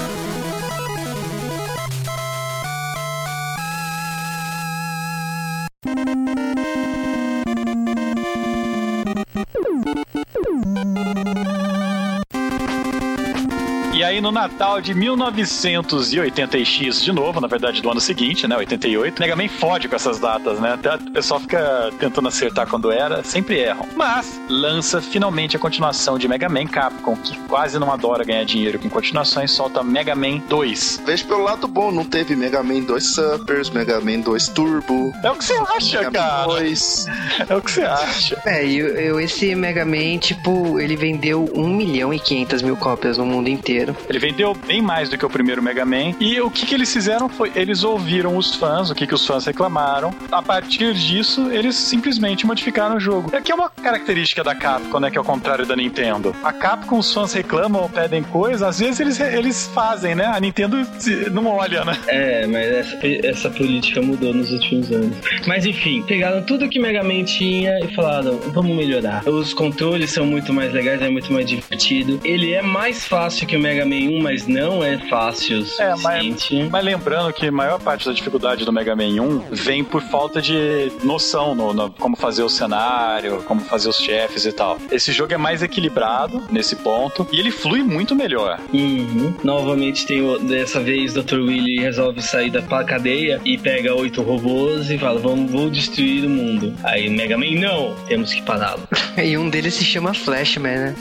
aí no Natal de 1980x de novo, na verdade do ano seguinte, né, 88, Mega Man fode com essas datas, né? Até o pessoal fica tentando acertar quando era, sempre erram. Mas lança finalmente a continuação de Mega Man Capcom, que quase não adora ganhar dinheiro com continuações, solta Mega Man 2. Veja pelo lado bom, não teve Mega Man 2 Supers, Mega Man 2 Turbo. É o que você acha, Mega cara? Man 2. É o que você acha. É, eu, eu- esse Mega Man, tipo, ele vendeu 1 milhão e 500 mil cópias no mundo inteiro. Ele vendeu bem mais do que o primeiro Mega Man. E o que, que eles fizeram foi, eles ouviram os fãs, o que, que os fãs reclamaram. A partir disso, eles simplesmente modificaram o jogo. É que é uma característica da Capcom, né? Que é o contrário da Nintendo. A Capcom, os fãs reclamam ou pedem coisa, às vezes eles, eles fazem, né? A Nintendo não olha, né? É, mas essa, essa política mudou nos últimos anos. Mas enfim, pegaram tudo que Mega Man tinha e falaram, vamos melhorar. Os controles são muito mais legais, é muito mais divertido. Ele é mais fácil que o Mega Man 1, mas não é fácil o É, mas, suficiente. mas lembrando que a maior parte da dificuldade do Mega Man 1 vem por falta de noção no, no- como fazer o cenário, como fazer os chefes e tal. Esse jogo é mais equilibrado nesse ponto e ele flui muito melhor. Uhum. Novamente tem o, dessa vez Dr. Willy resolve sair da cadeia e pega oito robôs e fala, vamos, vou destruir o mundo. Aí Mega Man, não, temos que pará-lo. E um deles se chama Flashman, né?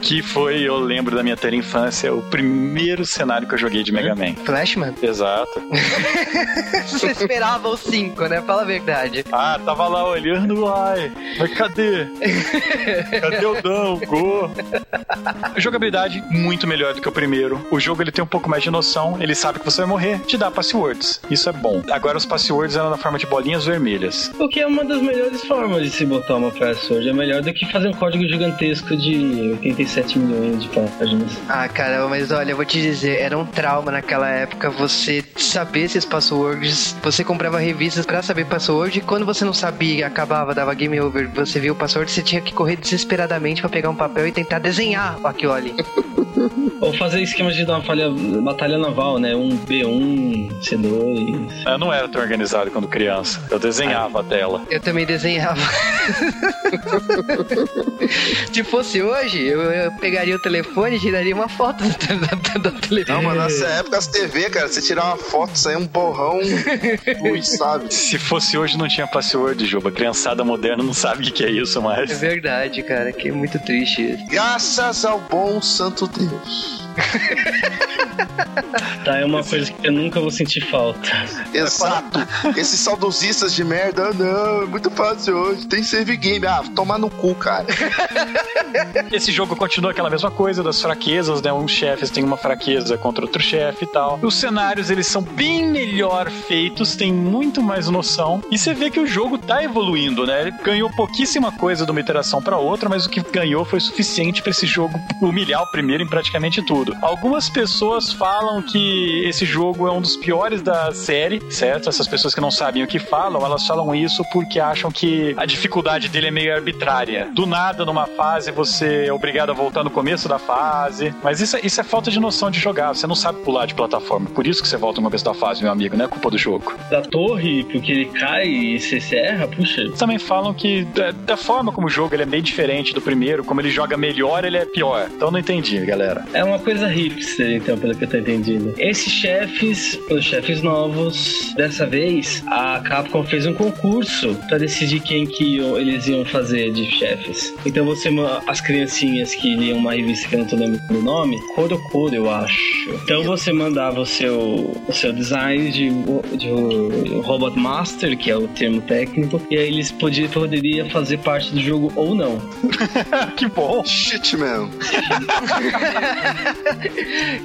Que foi, eu lembro da minha ter infância, o primeiro cenário que eu joguei de Mega Man. Flashman? Exato. Você esperava os 5, né? Fala a verdade. Ah, tava lá olhando, ai, mas cadê? Cadê o Dão, o Go? Jogabilidade muito melhor do que o primeiro. O jogo ele tem um pouco mais de noção, ele sabe que você vai morrer, te dá passwords. Isso é bom. Agora os passwords eram na forma de bolinhas vermelhas. O que é uma das melhores formas de se botar uma password. É melhor do que fazer um código gigantesco de 87 milhões de páginas. Ah, cara, mas olha, eu vou te dizer, era um trauma naquela época você saber esses passwords. Você comprava revistas pra saber password e quando você não sabia, acabava, dava game over, você viu o password, você tinha que correr desesperadamente pra pegar um papel e tentar desenhar aquilo ali. Ou fazer esquema de dar uma falha, batalha naval, né? Um B1, C2. Eu não era tão organizado quando criança. Eu desenhava a tela. Eu também desenhava. Se fosse hoje, eu, eu pegaria o telefone e tiraria uma foto da, da, da telefone. Não, mas nessa época as TV, cara, você tirar uma foto, sair um borrão luz, sabe? Se fosse hoje, não tinha password, Juba. A criançada moderna não sabe o que é isso É mais. verdade, cara, que é muito triste isso. Graças ao bom santo Deus. Tá, é uma coisa que eu nunca vou sentir falta. Exato. Esses saudosistas de merda, ah, não, é muito fácil hoje. Tem save game. Ah, tomar no cu, cara. Esse jogo continua aquela mesma coisa das fraquezas, né? Uns chefes têm uma fraqueza contra outro chefe e tal. Os cenários, eles são bem melhor feitos, tem muito mais noção. E você vê que o jogo tá evoluindo, né? Ele ganhou pouquíssima coisa de uma iteração pra outra, mas o que ganhou foi suficiente pra esse jogo humilhar o primeiro em praticamente tudo. Algumas pessoas falam que esse jogo é um dos piores da série, certo? Essas pessoas que não sabem o que falam, elas falam isso porque acham que a dificuldade dele é meio arbitrária. Do nada, numa fase, você é obrigado a voltar no começo da fase. Mas isso, é- isso é falta de noção de jogar. Você não sabe pular de plataforma. Por isso que você volta no começo da fase, meu amigo, não é culpa do jogo. Da torre, porque ele cai e você se erra, puxa. Também falam que da, da forma como o jogo ele é bem diferente do primeiro, como ele joga melhor, ele é pior. Então não entendi, galera. É uma coisa hipster, então, pelo que eu tô entendendo. Esses chefes, os chefes novos, dessa vez, a Capcom fez um concurso pra decidir quem que eles iam fazer de chefes. Então você, as criancinhas que liam uma revista que eu não tô lembrando o nome, Korokoro, eu acho. Então você mandava o seu, o seu design de, de Robot Master, que é o termo técnico, e aí eles podiam, poderiam fazer parte do jogo ou não. que bom. Shit, man.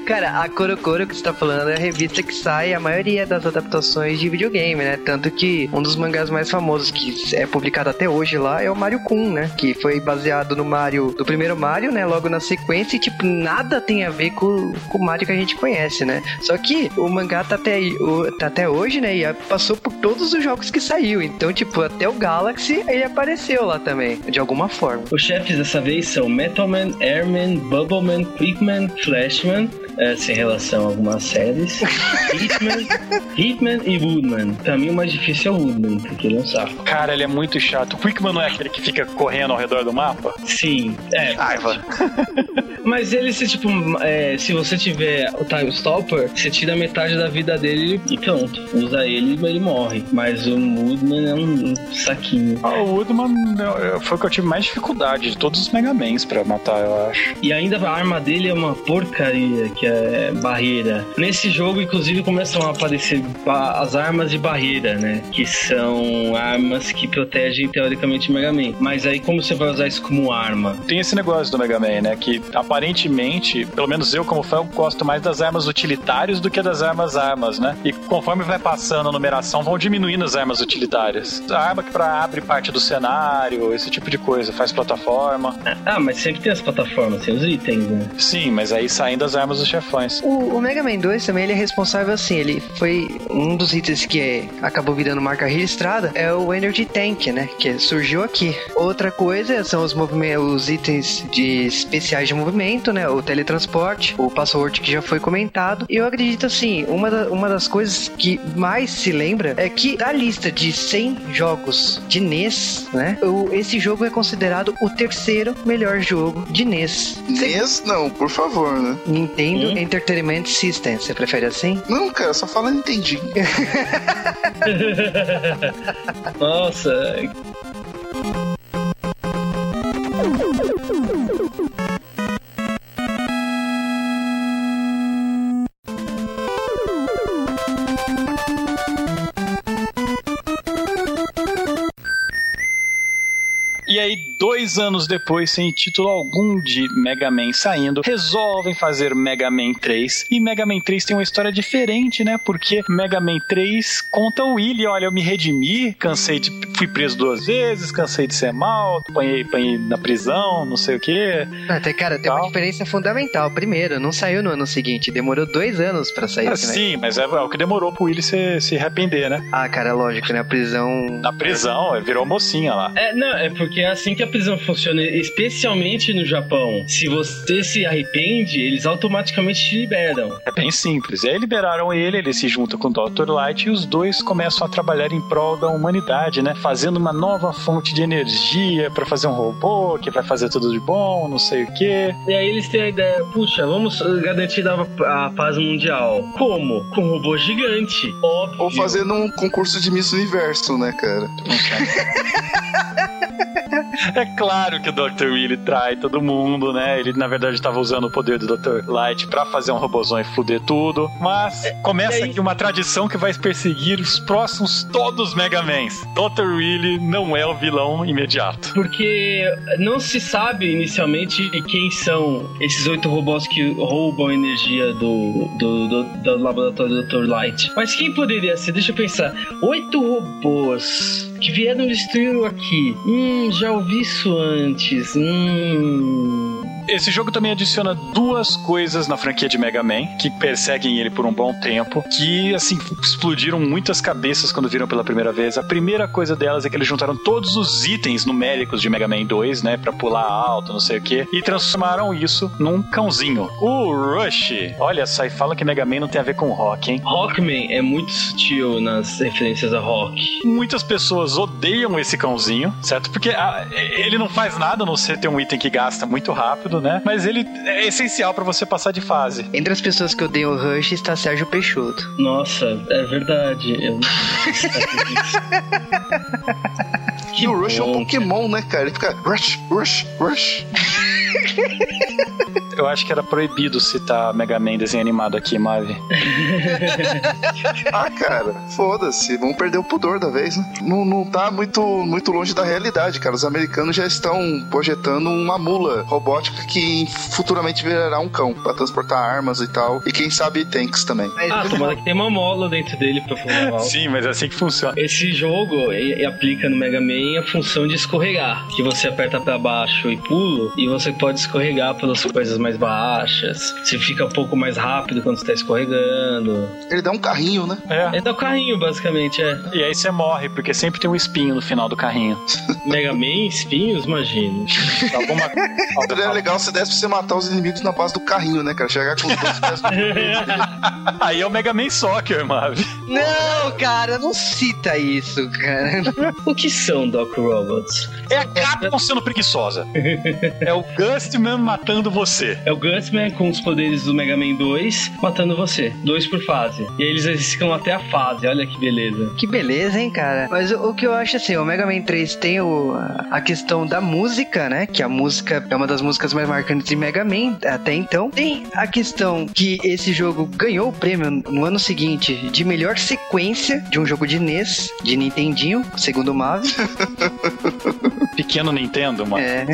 Cara, a Korokoro que você tá falando é a revista que sai a maioria das adaptações de videogame, né? Tanto que um dos mangás mais famosos que é publicado até hoje lá é o Mario Kun, né? Que foi baseado no Mario, do primeiro Mario, né? Logo na sequência e, tipo, nada tem a ver com, com o Mario que a gente conhece, né? Só que o mangá tá até, o, tá até hoje, né? E passou por todos os jogos que saiu. Então, tipo, até o Galaxy ele apareceu lá também, de alguma forma. Os chefes dessa vez são Metalman, Airman, Bubbleman, Quickman, Flashman, é, sem relação a algumas séries. Hitman, Hitman e Woodman. Pra mim o mais difícil é o Woodman, porque ele é um saco. Cara, ele é muito chato. O Quickman não é aquele que fica correndo ao redor do mapa? Sim, é. Raiva. Mas ele, se tipo, é, se você tiver o Time Stopper, você tira metade da vida dele e pronto. Usa ele e ele morre. Mas o Woodman é um, um saquinho. Ah, o Woodman foi o que eu tive mais dificuldade de todos os Mega Mans pra matar, eu acho. E ainda a arma dele é uma porcaria, que é barreira. Nesse jogo, inclusive, começam a aparecer as armas de barreira, né? Que são armas que protegem, teoricamente, o Mega Man. Mas aí, como você vai usar isso como arma? Tem esse negócio do Mega Man, né? Que aparentemente, pelo menos eu como fã, gosto mais das armas utilitárias do que das armas armas, né? E conforme vai passando a numeração, vão diminuindo as armas utilitárias. A arma que pra abre parte do cenário, esse tipo de coisa, faz plataforma. Ah, mas sempre tem as plataformas, tem os itens, né? Sim, mas aí saindo as armas dos chefões. O, o Mega Man 2 também ele é responsável assim, ele foi um dos itens que é- acabou virando marca registrada, é o Energy Tank, né? Que surgiu aqui. Outra coisa são os, movime- os itens de especiais de movimento, né? O teletransporte, o password que já foi comentado. E eu acredito assim, uma, da- uma das coisas que mais se lembra é que da lista de 100 jogos de NES, né? O, esse jogo é considerado o terceiro melhor jogo de NES. NES, não, por favor, né? Nintendo Entertainment System, você prefere assim? Não, cara, só fala Nintendinho. Nossa, dois anos depois, sem título algum de Mega Man saindo, resolvem fazer Mega Man 3. E Mega Man 3 tem uma história diferente, né? Porque Mega Man 3 conta o Willy, olha, eu me redimi, cansei de... fui preso duas vezes, cansei de ser mal, apanhei, apanhei na prisão, não sei o quê. Até, cara, tem uma Tal. diferença fundamental. Primeiro, não saiu no ano seguinte, demorou dois anos pra sair Ah, né? sim, mas é, é o que demorou pro Willy se, se arrepender, né? Ah, cara, lógico, né? A prisão. Na prisão, virou mocinha lá. É, não, é porque é assim que a prisão funciona, especialmente no Japão. Se você se arrepende, eles automaticamente te liberam. É bem simples. E aí liberaram ele, ele se junta com o Dr. Light e os dois começam a trabalhar em prol da humanidade, né? Fazendo uma nova fonte de energia pra fazer um robô que vai fazer tudo de bom, não sei o quê. E aí eles têm a ideia, puxa, vamos garantir a, a paz mundial. Como? Com um robô gigante. Óbvio. Ou fazendo um concurso de Miss Universo, né, cara? É claro que o Dr. Willy trai todo mundo, né? Ele na verdade estava usando o poder do Dr. Light pra fazer um robôzão e fuder tudo. Mas começa e aí- aqui uma tradição que vai perseguir os próximos todos Mega Mans. Dr. Willy não é o vilão imediato. Porque não se sabe inicialmente quem são esses oito robôs que roubam a energia do, do, do, do laboratório do Dr. Light. Mas quem poderia ser? Deixa eu pensar. Oito robôs que vieram destruir aqui. Hum, já ouvi isso antes. Hum. Esse jogo também adiciona duas coisas na franquia de Mega Man que perseguem ele por um bom tempo, que assim explodiram muitas cabeças quando viram pela primeira vez. A primeira coisa delas é que eles juntaram todos os itens numéricos de Mega Man 2, né, Pra pular alto, não sei o que, e transformaram isso num cãozinho. O Rush, olha só, e fala que Mega Man não tem a ver com rock, hein? Rockman é muito sutil nas referências a rock. Muitas pessoas odeiam esse cãozinho, certo? Porque ah, ele não faz nada a não ser ter um item que gasta muito rápido, né? Mas ele é essencial pra você passar de fase. Entre as pessoas que odeiam o Rush está Sérgio Peixoto. Nossa, é verdade. Eu... E o Rush é um bom. Pokémon, né, cara? Ele fica Rush, Rush, Rush. eu acho que era proibido citar Mega Man desenho animado aqui, Mavi. ah, cara, foda-se. Vamos perder o pudor da vez, né? Não, não tá muito, muito longe da realidade, cara. Os americanos já estão projetando uma mula robótica que futuramente virará um cão para transportar armas e tal. E quem sabe tanks também. Ah, tomara que tem uma mola dentro dele pra fumar Sim, mas é assim que funciona. Esse jogo e, aplica no Mega Man a função de escorregar. Que você aperta para baixo e pulo, e você pode escorregar pelas coisas mais baixas. Você fica um pouco mais rápido quando está escorregando. Ele dá um carrinho, né? É. Ele dá um carrinho, basicamente, é. E aí você morre, porque sempre tem um espinho no final do carrinho. Mega Man, espinhos, imagina. Alguma... Seria legal se desse pra você matar os inimigos na base do carrinho, né, cara? Chegar com os dois pés Aí é o Mega Man Soccer, Mavi. Não, cara, não cita isso, cara. o que são Doc Robots? É a Capcom sendo preguiçosa. é o Gustman matando você. É o Gustman com os poderes do Mega Man 2 matando você. Dois por fase. E aí eles ficam até a fase. Olha que beleza. Que beleza, hein, cara? Mas o, o que eu acho assim, o Mega Man 3 tem o, a questão da música, né? Que a música é uma das músicas mais marcantes de Mega Man até então. Tem a questão que esse jogo ganhou o prêmio no ano seguinte de melhor sequência de um jogo de NES, de Nintendinho, segundo o Mavi. Pequeno Nintendo, mano. É.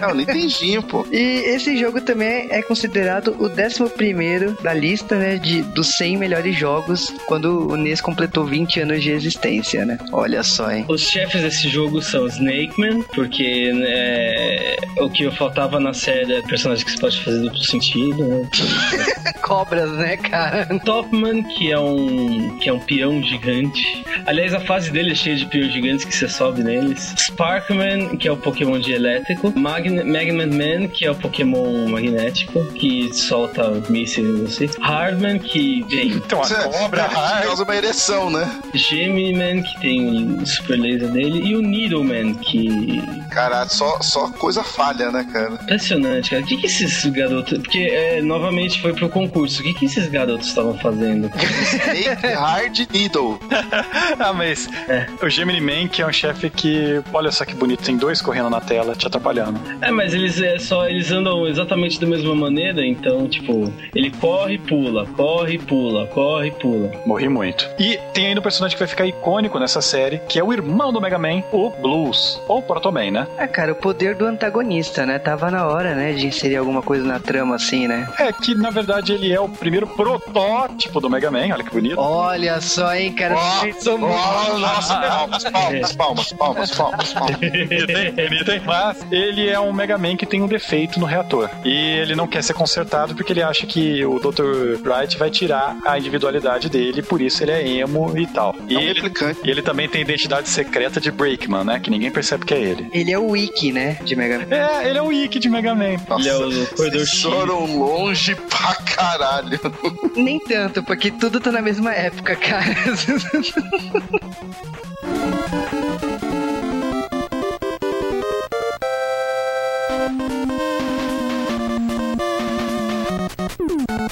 é o Nintendinho, pô. E esse jogo também é considerado o 11 da lista, né, de, dos 100 melhores jogos quando o NES completou 20 anos de existência, né? Olha só, hein? Os chefes desse jogo são Snake Man, porque né, o que eu faltava na série é personagem que você pode fazer duplo sentido, né? Cobras, né, cara? Topman, que é um que é um peão gigante. Aliás, a fase dele é cheia de peões gigantes que você sobe neles. Sparkman, que é o Pokémon de elétrico. Magn Magnet Man, que é o Pokémon magnético, que solta mísseis em você. Hardman, que tem. Então, a cobra hard. causa uma ereção, né? Gemini Man, que tem o super laser dele. E o Needleman, que. Caralho, só, só coisa falha, né, cara? Impressionante, cara. O que, que esses garotos. Porque, é, novamente, foi pro concurso. O que, que esses garotos estavam fazendo? Snake Hard Needle. ah, mas. É. O Gemini Man, que é um chefe que. Olha só que bonito, tem dois correndo na tela, te atrapalhando. É, mas eles é só. Eles andam exatamente da mesma maneira, então, tipo, ele corre e pula, corre e pula, corre e pula. Morri muito. E tem ainda um personagem que vai ficar icônico nessa série, que é o irmão do Mega Man, o Blues. Ou Proto Man, né? É, cara, o poder do antagonista, né? Tava na hora, né, de inserir alguma coisa na trama, assim, né? É, que na verdade ele é o primeiro protótipo do Mega Man, olha que bonito. Olha só, hein, cara. Oh, oh, nossa, palmas, palmas, palmas, palmas, palmas, palmas. Mas ele é um Mega Man que tem um defeito no reator. E ele não quer ser consertado porque ele acha que o Dr. Wright vai tirar a individualidade dele, por isso ele é emo e tal. E é um ele, replicante. E ele também tem identidade secreta de Breakman, né? Que ninguém percebe que é ele. Ele é o Wiki, né? De Mega Man. É, ele é o Wiki de Mega Man. Nossa, ele é o corredor X. foram longe pra caralho. Nem tanto, porque tudo tá na mesma época, cara.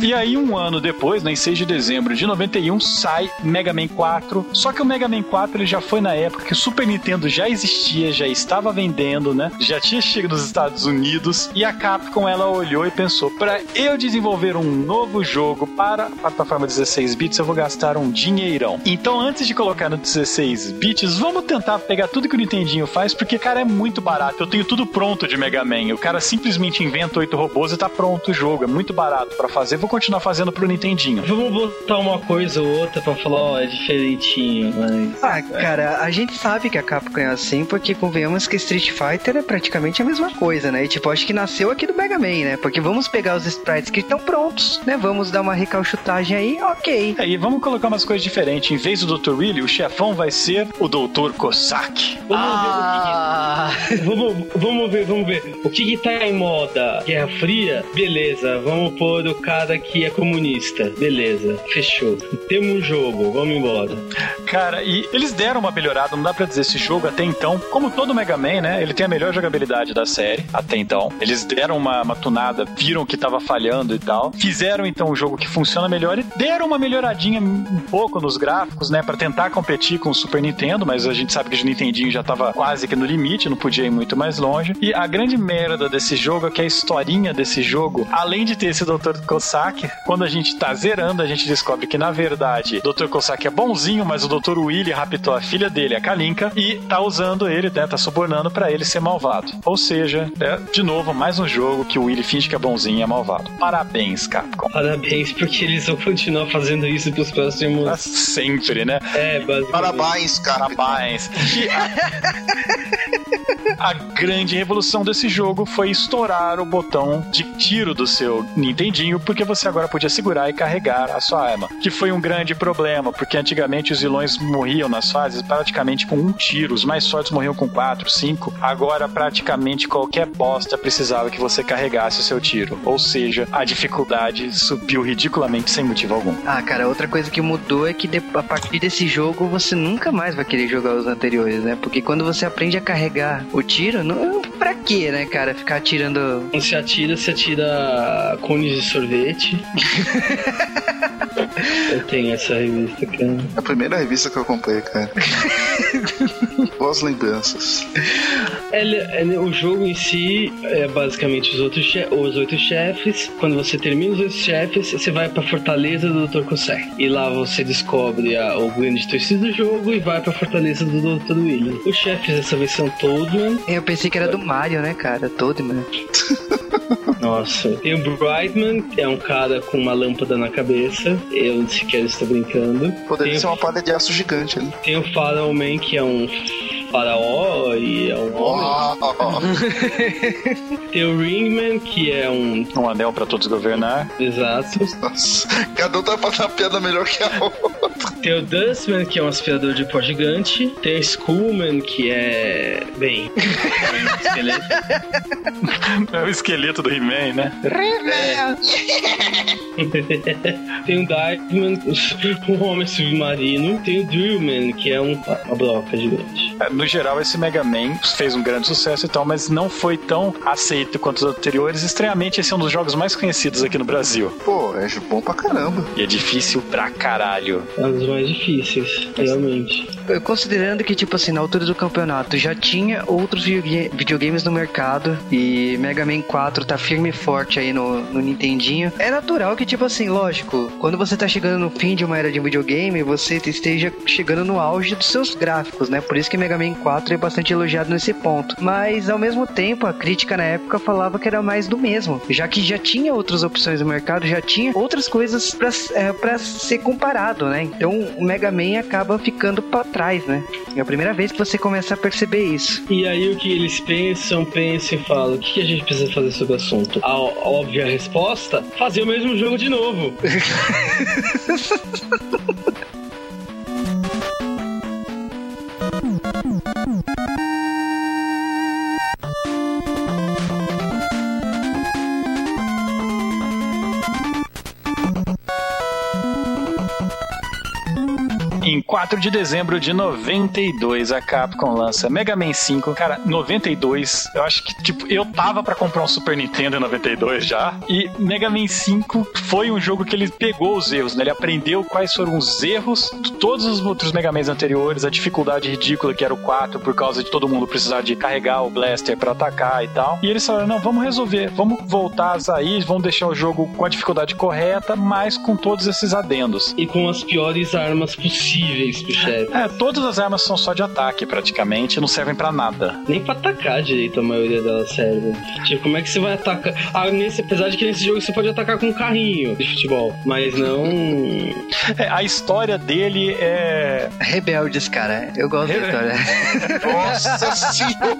E aí, um ano depois, né, em 6 de dezembro de 91, sai Mega Man 4. Só que o Mega Man 4 ele já foi na época que o Super Nintendo já existia, já estava vendendo, né? Já tinha chegado nos Estados Unidos. E a Capcom ela olhou e pensou: para eu desenvolver um novo jogo para a plataforma 16 bits, eu vou gastar um dinheirão. Então, antes de colocar no 16 bits, vamos tentar pegar tudo que o Nintendinho faz, porque, cara, é muito barato. Eu tenho tudo pronto de Mega Man. O cara simplesmente inventa oito robôs e tá pronto o jogo. É muito barato para fazer. Vou continuar fazendo pro Nintendinho. Vamos botar uma coisa ou outra pra falar, ó, oh, é diferentinho, mas. Ah, cara, a gente sabe que a Capcom é assim, porque convenhamos que Street Fighter é praticamente a mesma coisa, né? E tipo, acho que nasceu aqui do Mega Man, né? Porque vamos pegar os sprites que estão prontos, né? Vamos dar uma recalchutagem aí, ok. É, e vamos colocar umas coisas diferentes. Em vez do Dr. Willy, o chefão vai ser o Dr. Cossack. Vamos ah. ver o que, que... vamos, vamos ver, vamos ver. O que, que tá em moda? Guerra Fria? Beleza, vamos pôr o cara que é comunista. Beleza, fechou. Temos um jogo, vamos embora. Cara, e eles deram uma melhorada, não dá pra dizer esse jogo até então. Como todo Mega Man, né? Ele tem a melhor jogabilidade da série até então. Eles deram uma, uma tunada, viram que tava falhando e tal. Fizeram então um jogo que funciona melhor e deram uma melhoradinha um pouco nos gráficos, né? Pra tentar competir com o Super Nintendo, mas a gente sabe que o Nintendinho já tava quase que no limite, não podia ir muito mais longe. E a grande merda desse jogo é que a historinha desse jogo, além de ter esse Dr. Kosaki, quando a gente tá zerando, a gente descobre que na verdade o Dr. Kosaki é bonzinho, mas o Dr. Willy raptou a filha dele, a Kalinka, e tá usando ele, né? Tá subornando para ele ser malvado. Ou seja, é, de novo, mais um jogo que o Willy finge que é bonzinho e é malvado. Parabéns, Capcom. Parabéns, porque eles vão continuar fazendo isso pros próximos. Ah, Sempre, né? É, basicamente. Parabéns, cara. Parabéns. E a, a grande revolução desse jogo foi estourar o botão de tiro do seu Nintendinho, porque você agora podia segurar e carregar a sua arma. Que foi um grande problema, porque antigamente os vilões morriam nas fases praticamente com um tiro. Os mais fortes morriam com quatro, cinco. Agora, praticamente qualquer bosta precisava que você carregasse o seu tiro. Ou seja, a dificuldade subiu ridiculamente sem motivo algum. Ah, cara, outra coisa que mudou é que a partir desse jogo você nunca mais vai querer jogar os anteriores, né? Porque quando você aprende a carregar o tiro, não, pra quê, né, cara? Ficar atirando. Quando se atira, se atira cones de sorvete. Elite. Eu tenho essa revista, cara. É a primeira revista que eu comprei, cara. Boas lembranças. Ele- ele- o jogo em si é basicamente os outros che- os oito chefes. Quando você termina os oito chefes, você vai pra fortaleza do Dr. Kosek. E lá você descobre a- o grande twist do jogo e vai pra fortaleza do Dr. William. Os chefes dessa vez são Toadman. Eu pensei que era do Mario, né, cara? Todo, mano. Nossa. Tem o Brightman, que é um cara com uma lâmpada na cabeça. Eu sequer estou brincando. Poderia Tem ser uma palha de aço gigante ali. Tem o Pharaoh Man, que é um faraó e é um homem. Tem o Ringman, que é um... Um anel pra todos governar. Exato. Nossa, cada um tá fazendo uma piada melhor que a outra. Tem o Dustman, que é um aspirador de pó gigante. Tem o Skullman, que é... Bem... é um esqueleto. É o esqueleto do He-Man, né? Tem o Darkman, um homem submarino. Tem o Drillman, que é um, uma broca gigante. É, No geral, esse Mega Man fez um grande sucesso e tal, mas não foi tão aceito quanto os anteriores. Estranhamente, esse é um dos jogos mais conhecidos aqui no Brasil. Pô, é bom pra caramba. E é difícil pra caralho. É um dos mais difíceis, realmente. Considerando que, tipo assim, na altura do campeonato já tinha outros videoga- videogames no mercado e Mega Man 4 tá firme e forte aí no, no Nintendinho, é natural que, tipo assim, lógico, quando você tá chegando no fim de uma era de videogame, você esteja chegando no auge dos seus gráficos, né? Por isso que Mega Man 4 é bastante elogiado nesse ponto. Mas, ao mesmo tempo, a crítica na época falava que era mais do mesmo, já que já tinha outras opções no mercado, já tinha outras coisas pra, é, pra ser comparado, né? Então, o Mega Man acaba ficando pra trás, né? É a primeira vez que você começa a perceber isso. E aí o que eles pensam, pensam e falam, o que a gente precisa fazer sobre o assunto? A óbvia resposta, fazer o mesmo jogo de novo. 4 de dezembro de 92, a Capcom lança Mega Man 5. Cara, 92, eu acho que, tipo, eu tava pra comprar um Super Nintendo em 92 já. E Mega Man 5 foi um jogo que ele pegou os erros, né? Ele aprendeu quais foram os erros de todos os outros Mega Mans anteriores, a dificuldade ridícula que era o 4, por causa de todo mundo precisar de carregar o Blaster pra atacar e tal. E eles falaram: não, vamos resolver, vamos voltar a sair, vamos deixar o jogo com a dificuldade correta, mas com todos esses adendos. E com as piores armas possíveis pro chefe. É, todas as armas são só de ataque, praticamente, não servem pra nada. Nem pra atacar direito a maioria delas serve. Tipo, como é que você vai atacar? Ah, nesse, apesar de que nesse jogo você pode atacar com um carrinho de futebol, mas não. É, a história dele é. Rebeldes, cara. Eu gosto da história. Nossa senhora!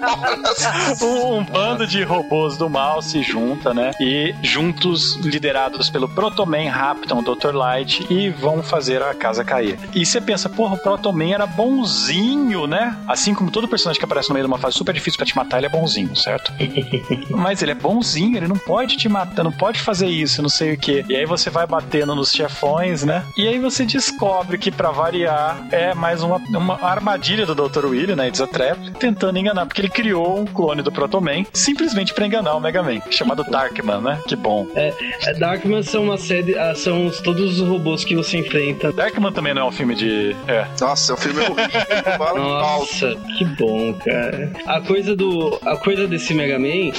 Um, um bando de robôs do mal se junta, né? E juntos, liderados pelo Protoman, raptam o Dr. Light e vão fazer a casa cair. E você pensa, porra, o Proto Man era bonzinho, né? Assim como todo personagem que aparece no meio de uma fase super difícil pra te matar, ele é bonzinho, certo? Mas ele é bonzinho, ele não pode te matar, não pode fazer isso, não sei o que. E aí você vai batendo nos chefões, né? E aí você descobre que, para variar, é mais uma, uma armadilha do Dr. Willy, né? It's a trap, tentando enganar, porque ele criou um clone do Proto Man simplesmente para enganar o Mega Man, chamado Darkman, né? Que bom. É, é, Darkman são uma série, ah, são todos os robôs que você enfrenta. Darkman também não é um filme de. É. Nossa, é um filme horrível. Nossa, que bom, cara. A coisa do. A coisa desse Mega Man,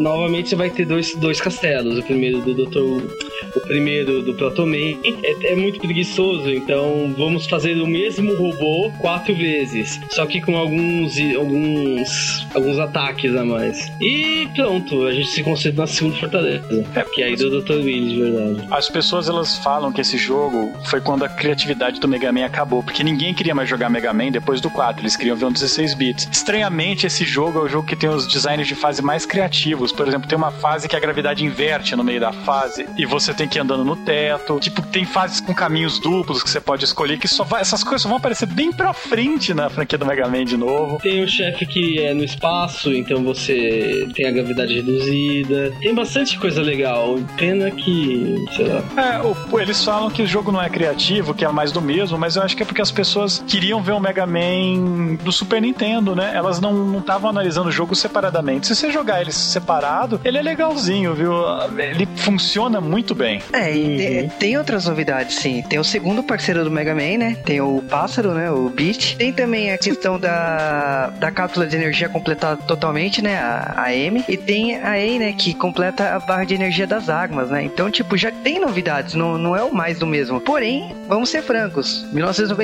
novamente você vai ter dois, dois castelos. O primeiro do Dr. O primeiro do Proto Man é, é muito preguiçoso, então vamos fazer o mesmo robô quatro vezes. Só que com alguns. alguns. alguns ataques a mais. E pronto, a gente se concentra na segunda fortaleza. É, que é aí do Dr. Willy, de verdade. As pessoas elas falam que esse jogo foi quando a criatividade do Mega Man acabou, porque ninguém queria mais jogar Mega Man depois do 4, eles queriam ver um 16 bits. Estranhamente, esse jogo é o jogo que tem os designs de fase mais criativos. Por exemplo, tem uma fase que a gravidade inverte no meio da fase e você tem que ir andando no teto. Tipo, tem fases com caminhos duplos que você pode escolher, que só vai, essas coisas só vão aparecer bem pra frente na franquia do Mega Man de novo. Tem o chefe que é no espaço, então você tem a gravidade reduzida. Tem bastante coisa legal. Pena que, sei lá. É, eles falam que o jogo não é criativo, que é mais do mesmo, mas eu acho que é porque as pessoas queriam ver o Mega Man do Super Nintendo, né? Elas não estavam analisando o jogo separadamente. Se você jogar ele separado, ele é legalzinho, viu? Ele funciona muito bem. É, e tem, tem outras novidades, sim. Tem o segundo parceiro do Mega Man, né? Tem o pássaro, né? O Beat. Tem também a questão da, da cápsula de energia completada totalmente, né? A, a M. E tem a E, né? Que completa a barra de energia das armas, né? Então, tipo, já tem novidades. Não, não é o mais do mesmo. Porém, vamos ser francos.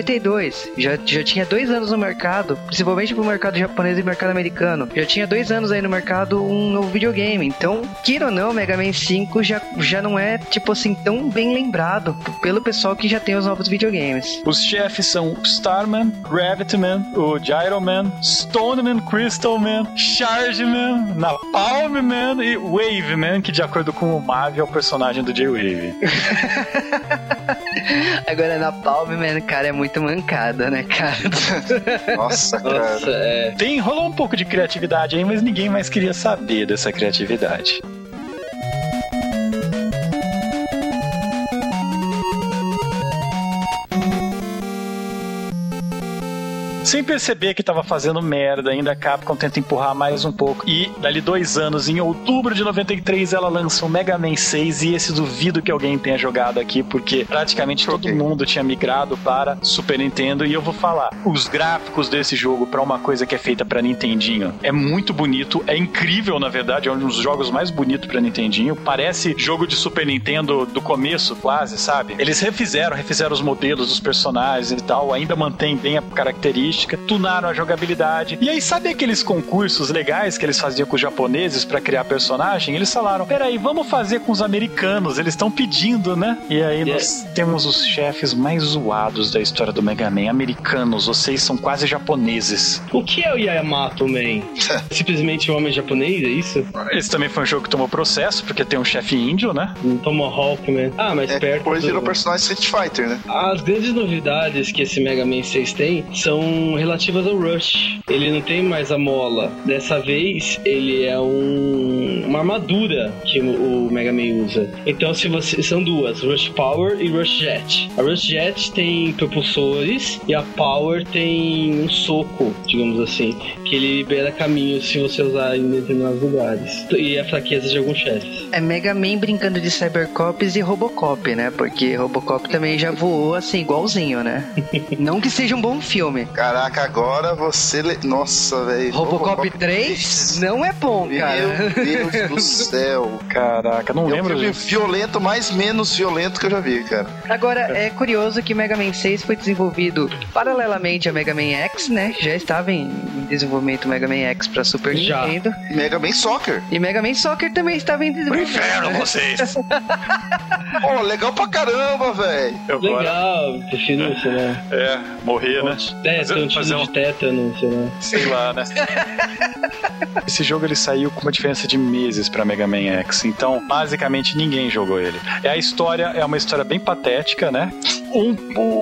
1992. Já, já tinha dois anos no mercado. Principalmente pro mercado japonês e mercado americano. Já tinha dois anos aí no mercado um novo videogame. Então, queira ou não, Mega Man 5 já, já não é, tipo assim, tão bem lembrado pelo pessoal que já tem os novos videogames. Os chefes são Starman, Gravityman, o Gyroman, Stoneman, Crystalman, Chargeman, Napalmman e Waveman, que de acordo com o Mavi é o personagem do J-Wave. Agora na Palme, mano, cara, é muito mancada, né, cara? Nossa, cara. Nossa, é. Tem, rolou um pouco de criatividade aí, mas ninguém mais queria saber dessa criatividade. Sem perceber que tava fazendo merda, ainda a Capcom tenta empurrar mais um pouco. E, dali dois anos, em outubro de 93, ela lança o Mega Man 6. E esse duvido que alguém tenha jogado aqui, porque praticamente todo Joguei. mundo tinha migrado para Super Nintendo. E eu vou falar, os gráficos desse jogo, para uma coisa que é feita para Nintendinho, é muito bonito, é incrível, na verdade, é um dos jogos mais bonitos para Nintendinho. Parece jogo de Super Nintendo do começo, quase, sabe? Eles refizeram, refizeram os modelos dos personagens e tal, ainda mantém bem a característica, tunaram a jogabilidade. E aí, sabe aqueles concursos legais que eles faziam com os japoneses para criar personagem? Eles falaram: peraí, vamos fazer com os americanos, eles estão pedindo, né? E aí nós temos os chefes mais zoados da história do Mega Man, americanos, vocês são quase japoneses. O que é o Yamato Man? Simplesmente um homem japonês, é isso? Esse também foi um jogo que tomou processo, porque tem um chefe índio, né? Um Tomahawk Man. Ah, mas É, perto. depois do- virou personagem Street Fighter, né? As grandes novidades que esse Mega Man 6 tem são relativas ao Rush. Ele não tem mais a mola. Dessa vez, ele é um, uma armadura que o, Mega Man usa. Então, se você são duas, Rush Power e Rush Jet. A Rush Jet tem propulsores e a Power tem um soco, digamos assim, que ele libera caminhos se você usar em determinados lugares. E a fraqueza de alguns chefes. É Mega Man brincando de Cybercops e Robocop, né? Porque Robocop também já voou assim, igualzinho, né? Não que seja um bom filme. Caraca, agora você. Le... Nossa, velho. Robocop 3 não é bom, cara. Meu Deus do céu. Caraca, não É o lembro filme disso. violento, mais menos violento que eu já vi, cara. Agora, é curioso que Mega Man 6 foi desenvolvido paralelamente a Mega Man X, né? Já estava em em desenvolvimento Mega Man X para Super Já. Nintendo. Mega Man Soccer. E Mega Man Soccer também estava em desenvolvimento. inferno, vocês! Pô, legal pra caramba, velho. Legal, prefiro, sei lá. é, morrer, né? É, Fazer- tem um um- de tétano, sei lá. Sei lá, né? Esse jogo ele saiu com uma diferença de meses pra Mega Man X, então basicamente ninguém jogou ele. É a história é uma história bem patética, né? Um,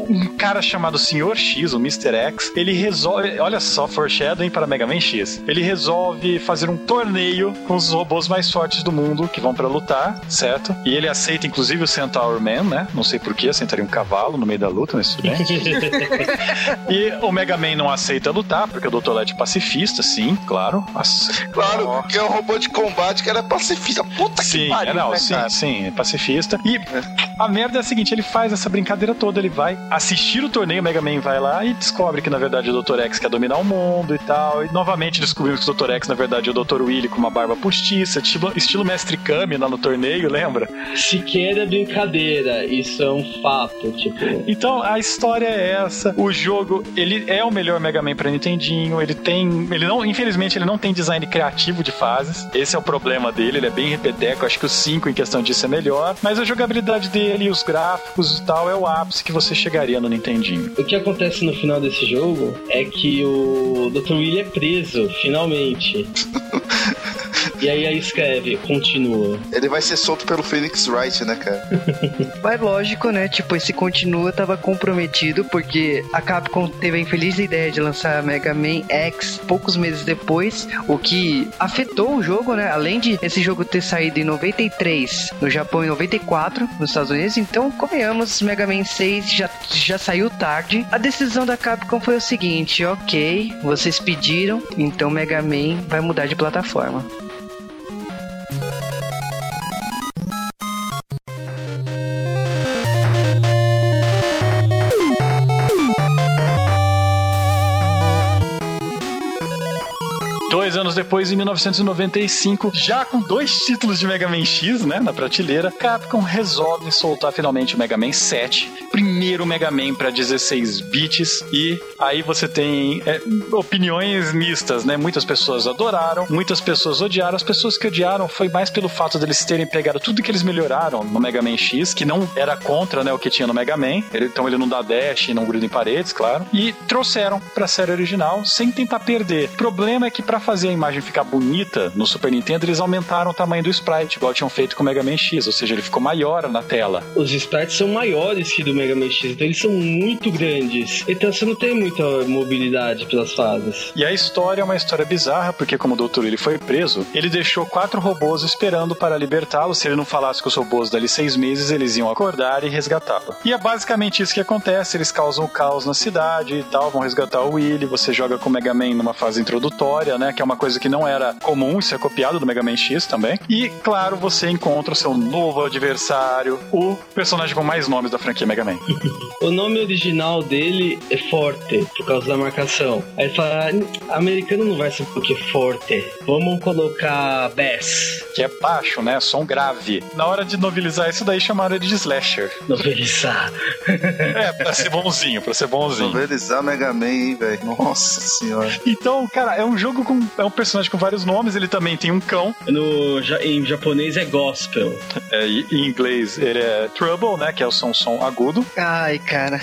um cara chamado Sr. X, o Mr. X, ele resolve. Olha só, foreshadowing para Mega Man X. Ele resolve fazer um torneio com os robôs mais fortes do mundo que vão para lutar, certo? E ele aceita inclusive o Centaur Man, né? Não sei porquê, aceitaria um cavalo no meio da luta, mas tudo bem. e o Mega Man não aceita lutar, porque o Dr. Light é pacifista, sim, claro. Nossa. Claro, porque é um robô de combate que era pacifista. Puta sim, que pariu, é, não, né, sim, cara? sim, é pacifista. E a merda é a seguinte, ele faz essa brincadeira toda, ele vai assistir o torneio, o Mega Man vai lá e descobre que na verdade o Dr. X quer dominar o mundo e tal. E novamente descobrimos que o Dr. X na verdade é o Dr. Willy com uma barba postiça, estilo, estilo Mestre Kami lá no torneio, lembra? Sequer é brincadeira, isso é um fato, tipo. Então a história é essa. O jogo, ele é o melhor Mega Man pra Nintendinho. Ele tem. Ele não, infelizmente, ele não tem design criativo de fases. Esse é o problema dele, ele é bem repeteco. Acho que o 5 em questão disso é melhor. Mas a jogabilidade dele, os gráficos e tal, é o ápice que você chegaria no Nintendinho. O que acontece no final desse jogo é que o Dr. Willy é preso, finalmente. E aí aí escreve, continua. Ele vai ser solto pelo Phoenix Wright, né, cara? Mas lógico, né? Tipo, esse continua tava comprometido porque a Capcom teve a infeliz ideia de lançar Mega Man X poucos meses depois, o que afetou o jogo, né? Além de esse jogo ter saído em 93 no Japão e 94 nos Estados Unidos, então, convenhamos, Mega Man 6 já, já saiu tarde. A decisão da Capcom foi o seguinte: ok, vocês pediram, então Mega Man vai mudar de plataforma. Dois anos depois, em 1995, já com dois títulos de Mega Man X, né, na prateleira, Capcom resolve soltar finalmente o Mega Man 7, primeiro Mega Man para 16 bits, e aí você tem é, opiniões mistas, né? Muitas pessoas adoraram, muitas pessoas odiaram. As pessoas que odiaram foi mais pelo fato deles terem pegado tudo que eles melhoraram no Mega Man X, que não era contra, né, o que tinha no Mega Man. Ele, então ele não dá dash, não gruda em paredes, claro, e trouxeram para a série original sem tentar perder. O problema é que para fazer a imagem ficar bonita no Super Nintendo, eles aumentaram o tamanho do sprite, igual tinham feito com o Mega Man X, ou seja, ele ficou maior na tela. Os sprites são maiores que do Mega Man X, então eles são muito grandes. Então você não tem muita mobilidade pelas fases. E a história é uma história bizarra, porque como o Dr. ele foi preso, ele deixou quatro robôs esperando para libertá-lo. Se ele não falasse com os robôs dali seis meses, eles iam acordar e resgatá-lo. E é basicamente isso que acontece, eles causam o caos na cidade e tal, vão resgatar o Willy, você joga com o Mega Man numa fase introdutória, né, que é uma coisa que não era comum, isso é copiado do Mega Man X também. E, claro, você encontra o seu novo adversário, o personagem com mais nomes da franquia Mega Man. O nome original dele é Forte, por causa da marcação. Aí ele fala, "Ah, americano não vai saber o que é Forte. Vamos colocar Bass. que é baixo, né, som grave. Na hora de novelizar isso daí, chamaram ele de Slasher. Novelizar. É, pra ser bonzinho, pra ser bonzinho. Novelizar Mega Man, hein, velho? Nossa senhora. Então, cara, é um jogo com. É um personagem com vários nomes, ele também tem um cão. No, em japonês é Gospel. É, em inglês ele é Trouble, né? Que é o som, som agudo. Ai, cara.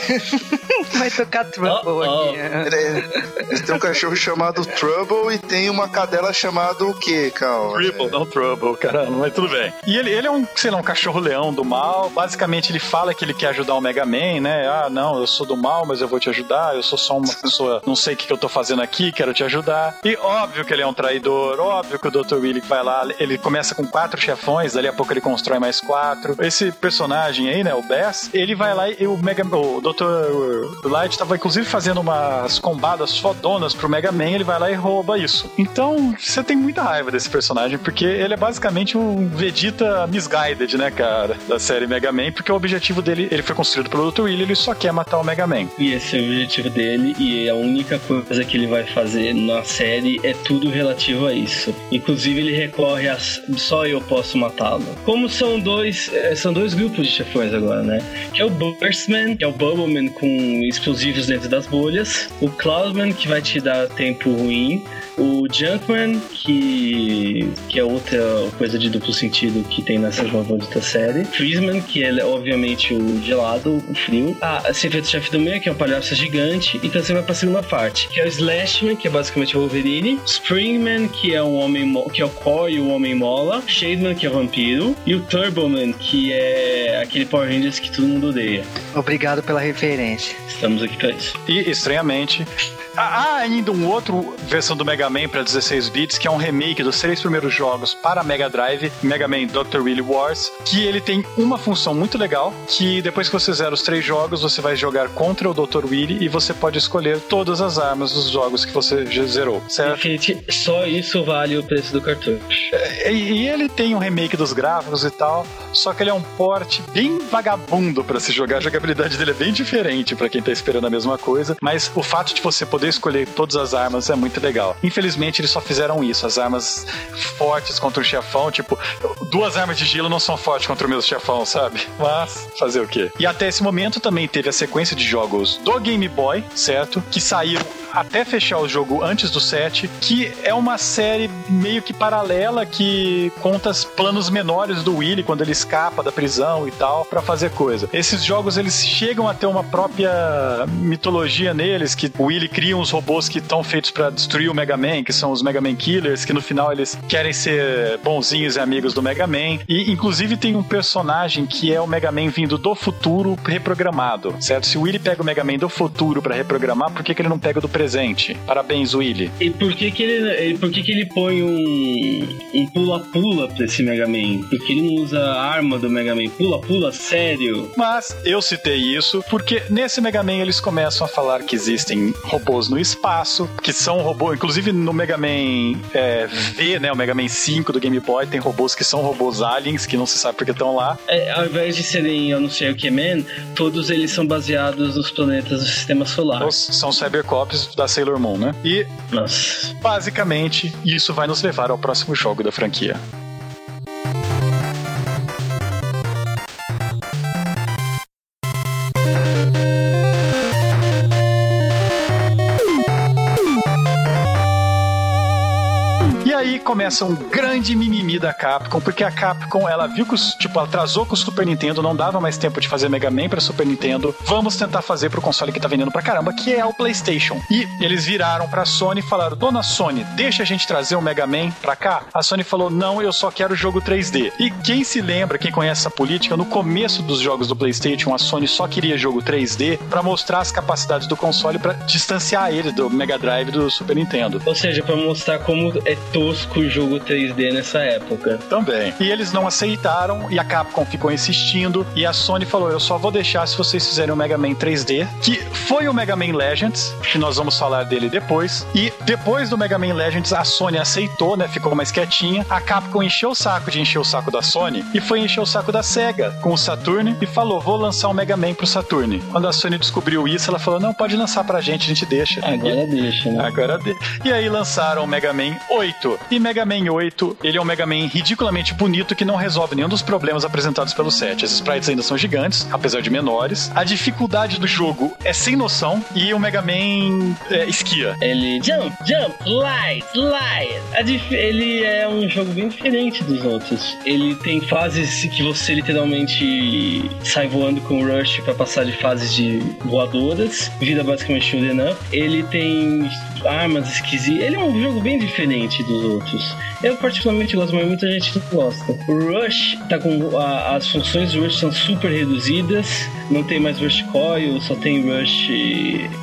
Vai tocar Trouble Oh, oh. aqui. Ele, ele tem um cachorro chamado Trouble e tem uma cadela chamada o quê, Cal? Triple, não Trouble, caramba, mas tudo bem. E ele, ele é um, sei lá, um cachorro-leão do mal. Basicamente, ele fala que ele quer ajudar o Mega Man, né? Ah, não, eu sou do mal, mas eu vou te ajudar. Eu sou só uma pessoa, não sei o que, que eu tô fazendo aqui, quero te ajudar. E óbvio que ele é um traidor, óbvio que o Dr. Willy vai lá, ele começa com quatro chefões, dali a pouco ele constrói mais quatro. Esse personagem aí, né, o Bass, ele vai lá e o Mega o Dr. Light tava inclusive fazendo umas combadas fodonas pro Mega Man, ele vai lá e rouba isso. Então, você tem muita raiva desse personagem, porque ele é basicamente um Vegeta misguided, né, cara, da série Mega Man, porque o objetivo dele, ele foi construído pelo Dr. Willy, ele só quer matar o Mega Man. E esse é o objetivo dele, e a única coisa que ele vai fazer na série é tudo relativo a isso. Inclusive, ele recorre a só eu posso matá-lo. Como são dois, eh, são dois grupos de chefões agora, né? Que é o Burstman, que é o Bubbleman com explosivos dentro das bolhas, o Cloudman, que vai te dar tempo ruim, o Junkman, que que, é outra coisa de duplo sentido que tem nessa maldita série. Freezeman, que é obviamente o gelado, o frio. Ah, Secreto-Chefe do Meio, que é um palhaço gigante. Então você vai pra segunda parte, que é o Slashman, que é basicamente o Wolverine. Springman, que é um homem que é o Core e o Homem Mola. Shademan, que é o vampiro. E o Turboman, que é aquele Power Rangers que todo mundo odeia. Obrigado pela referência. Estamos aqui pra isso. E, estranhamente, há ainda um outro versão do Mega Man para 16 bits, que é um remake dos três primeiros jogos para Mega Drive, Mega Man Dr. Willy Wars, que ele tem uma função muito legal, que depois que você zera os três jogos, você vai jogar contra o Dr. Willy e você pode escolher todas as armas dos jogos que você zerou, certo? Gente, só isso vale o preço do cartucho. É, e ele tem um remake dos gráficos e tal, só que ele é um porte bem vagabundo para se jogar, a jogabilidade dele é bem diferente para quem tá esperando a mesma coisa, mas o fato de você poder escolher todas as armas é muito legal. Infelizmente, eles só fizeram isso. As armas fortes contra o chefão, tipo, duas armas de gelo não são fortes contra o meu chefão, sabe? Mas, fazer o quê? E até esse momento também teve a sequência de jogos do Game Boy, certo? Que saíram até fechar o jogo antes do 7, que é uma série meio que paralela que conta os planos menores do Willy quando ele escapa da prisão e tal para fazer coisa. Esses jogos eles chegam a ter uma própria mitologia neles que o Willy cria uns robôs que estão feitos para destruir o Mega Man, que são os Mega Man Killers, que no final eles querem ser bonzinhos e amigos do Mega Man. E inclusive tem um personagem que é o Mega Man vindo do futuro reprogramado, certo? Se o Willy pega o Mega Man do futuro para reprogramar, por que, que ele não pega do presente? Parabéns, Willy. E por que que ele, por que que ele põe um pula-pula um pra esse Mega Man? Porque ele não usa a arma do Mega Man. Pula-pula, sério? Mas eu citei isso porque nesse Mega Man eles começam a falar que existem robôs no espaço, que são robôs, inclusive no Mega Man é, V, né, o Mega Man 5 do Game Boy, tem robôs que são robôs aliens, que não se sabe porque estão lá. É, ao invés de serem, eu não sei o que, Man, todos eles são baseados nos planetas do sistema solar. Então, são cybercops da Sailor Moon, né? E, Nossa. basicamente, isso vai nos levar ao próximo jogo da franquia. Começa um grande mimimi da Capcom, porque a Capcom, ela viu que, os, tipo, atrasou com o Super Nintendo, não dava mais tempo de fazer Mega Man pra Super Nintendo. Vamos tentar fazer pro console que tá vendendo pra caramba, que é o PlayStation. E eles viraram pra Sony e falaram: Dona Sony, deixa a gente trazer o Mega Man pra cá. A Sony falou: Não, eu só quero jogo 3D. E quem se lembra, quem conhece essa política, no começo dos jogos do PlayStation, a Sony só queria jogo 3D pra mostrar as capacidades do console pra distanciar ele do Mega Drive do Super Nintendo. Ou seja, pra mostrar como é tosco o jogo 3D nessa época. Também. E eles não aceitaram e a Capcom ficou insistindo e a Sony falou: "Eu só vou deixar se vocês fizerem o Mega Man 3D", que foi o Mega Man Legends, que nós vamos falar dele depois. E depois do Mega Man Legends, a Sony aceitou, né? Ficou mais quietinha. A Capcom encheu o saco de encher o saco da Sony e foi encher o saco da Sega com o Saturn e falou: "Vou lançar um Mega Man pro Saturn". Quando a Sony descobriu isso, ela falou: "Não, pode lançar pra gente, a gente deixa". Agora deixa, né? Agora de... E aí lançaram o Mega Man 8. E Mega Man 8, ele é um Mega Man ridiculamente bonito que não resolve nenhum dos problemas apresentados pelo 7. As sprites ainda são gigantes, apesar de menores. A dificuldade do jogo é sem noção e o Mega Man é, esquia. Ele jump, jump, slide. A dif- Ele é um jogo bem diferente dos outros. Ele tem fases que você literalmente sai voando com o Rush pra passar de fases de voadoras, vida basicamente shoot'em up. Ele tem armas esquisitas. Ele é um jogo bem diferente dos outros. Eu particularmente gosto, mas muita gente não gosta. O Rush tá com a- as funções do Rush são super reduzidas. Não tem mais Rush Coil, só tem Rush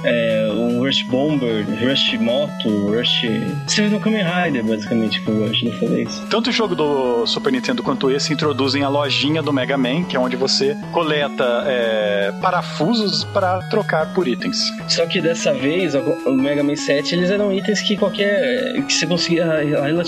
é, um Rush Bomber, Rush Moto, Rush. Você fez um Kamen Rider basicamente com o Rush dessa vez. Tanto o jogo do Super Nintendo quanto esse introduzem a lojinha do Mega Man, que é onde você coleta é, parafusos para trocar por itens. Só que dessa vez, o Mega Man 7, eles eram itens que qualquer. que você conseguia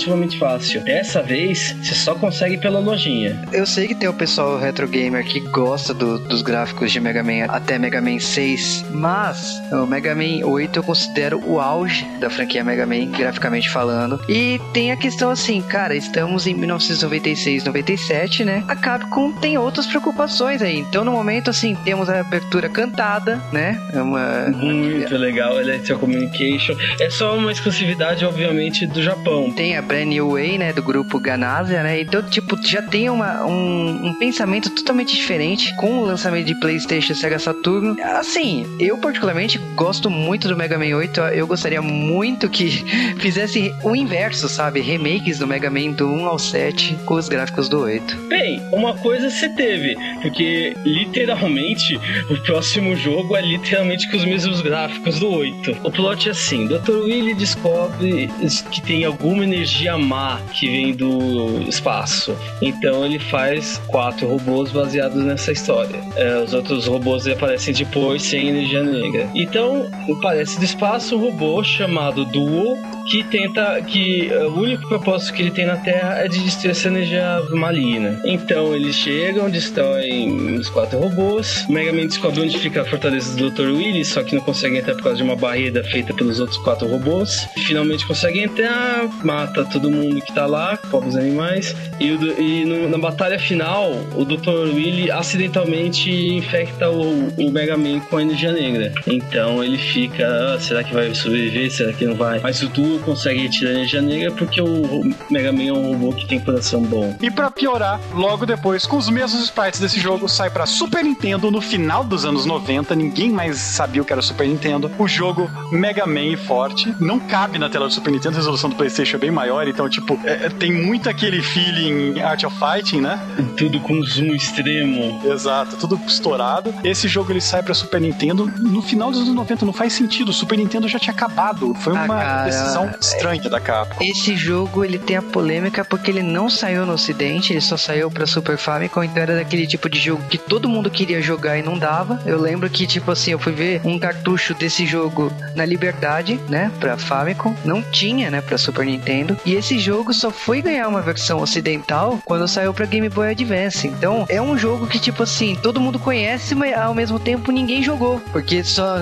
relativamente fácil. Dessa vez, você só consegue pela lojinha. Eu sei que tem o pessoal retro gamer que gosta do- dos gráficos de Mega Man até Mega Man 6, Mas o Mega Man 8 eu considero o auge da franquia Mega Man, graficamente falando. E tem a questão assim, cara, estamos em 1996, 97, né? A Capcom tem outras preocupações aí. Então, no momento, assim, temos a abertura cantada, né? É uma. Muito legal, Electro Communication. É só uma exclusividade, obviamente, do Japão. Tem a Brand New Way, né? Do grupo Ganasia, né? Então, tipo, já tem uma, um, um pensamento totalmente diferente com o lançamento de PlayStation Sega Saturn. Assim, eu particularmente gosto muito do Mega Man 8. Eu gostaria muito que fizesse o inverso, sabe? Remakes do Mega Man do 1 ao 7 com os gráficos do 8. Bem, uma coisa você teve, porque literalmente o próximo jogo é literalmente com os mesmos gráficos do 8. O plot é assim: Dr. Willy descobre que tem alguma energia má que vem do espaço. Então ele faz quatro robôs baseados nessa história. É, os outros robôs aparecem depois sem energia negra. Então, aparece do espaço um robô chamado Duo que tenta que uh, o único propósito que ele tem na Terra é de destruir essa energia maligna. Então eles chegam, destroem os quatro robôs. Mega Man descobre onde fica a fortaleza do Dr. Willy, só que não consegue entrar por causa de uma barreira feita pelos outros quatro robôs. Finalmente consegue entrar, mata todo mundo que tá lá, pobres animais. E, e no, na batalha final, o Dr. Willy acidentalmente infecta o, o Mega Man com a energia negra. Então ele fica, ah, será que vai sobreviver? Será que não vai? Mas o Duo consegue retirar a energia negra porque o Mega Man é um robô que tem coração bom. E para piorar, logo depois, com os mesmos sprites desse jogo, sai para Super Nintendo no final dos anos 90. Ninguém mais sabia o que era Super Nintendo. O jogo Mega Man Forte não cabe na tela do Super Nintendo, a resolução do PlayStation é bem maior, então, tipo, é, tem muito aquele feeling Art of Fighting, né? Tudo com zoom extremo. Exato, tudo estourado. Esse jogo ele sai para Super Nintendo no final dos anos 90, não faz sentido. O Super Nintendo já tinha acabado. Foi ah, uma cara, decisão estranha da Capcom. Esse jogo ele tem a polêmica porque ele não saiu no ocidente, ele só saiu pra Super Famicom, então era daquele tipo de jogo que todo mundo queria jogar e não dava. Eu lembro que, tipo assim, eu fui ver um cartucho desse jogo na Liberdade, né, pra Famicom, não tinha, né, pra Super Nintendo, e esse jogo só foi ganhar uma versão ocidental quando saiu pra Game Boy Advance. Então, é um jogo que, tipo assim, todo mundo conhece, mas ao mesmo tempo ninguém jogou, porque só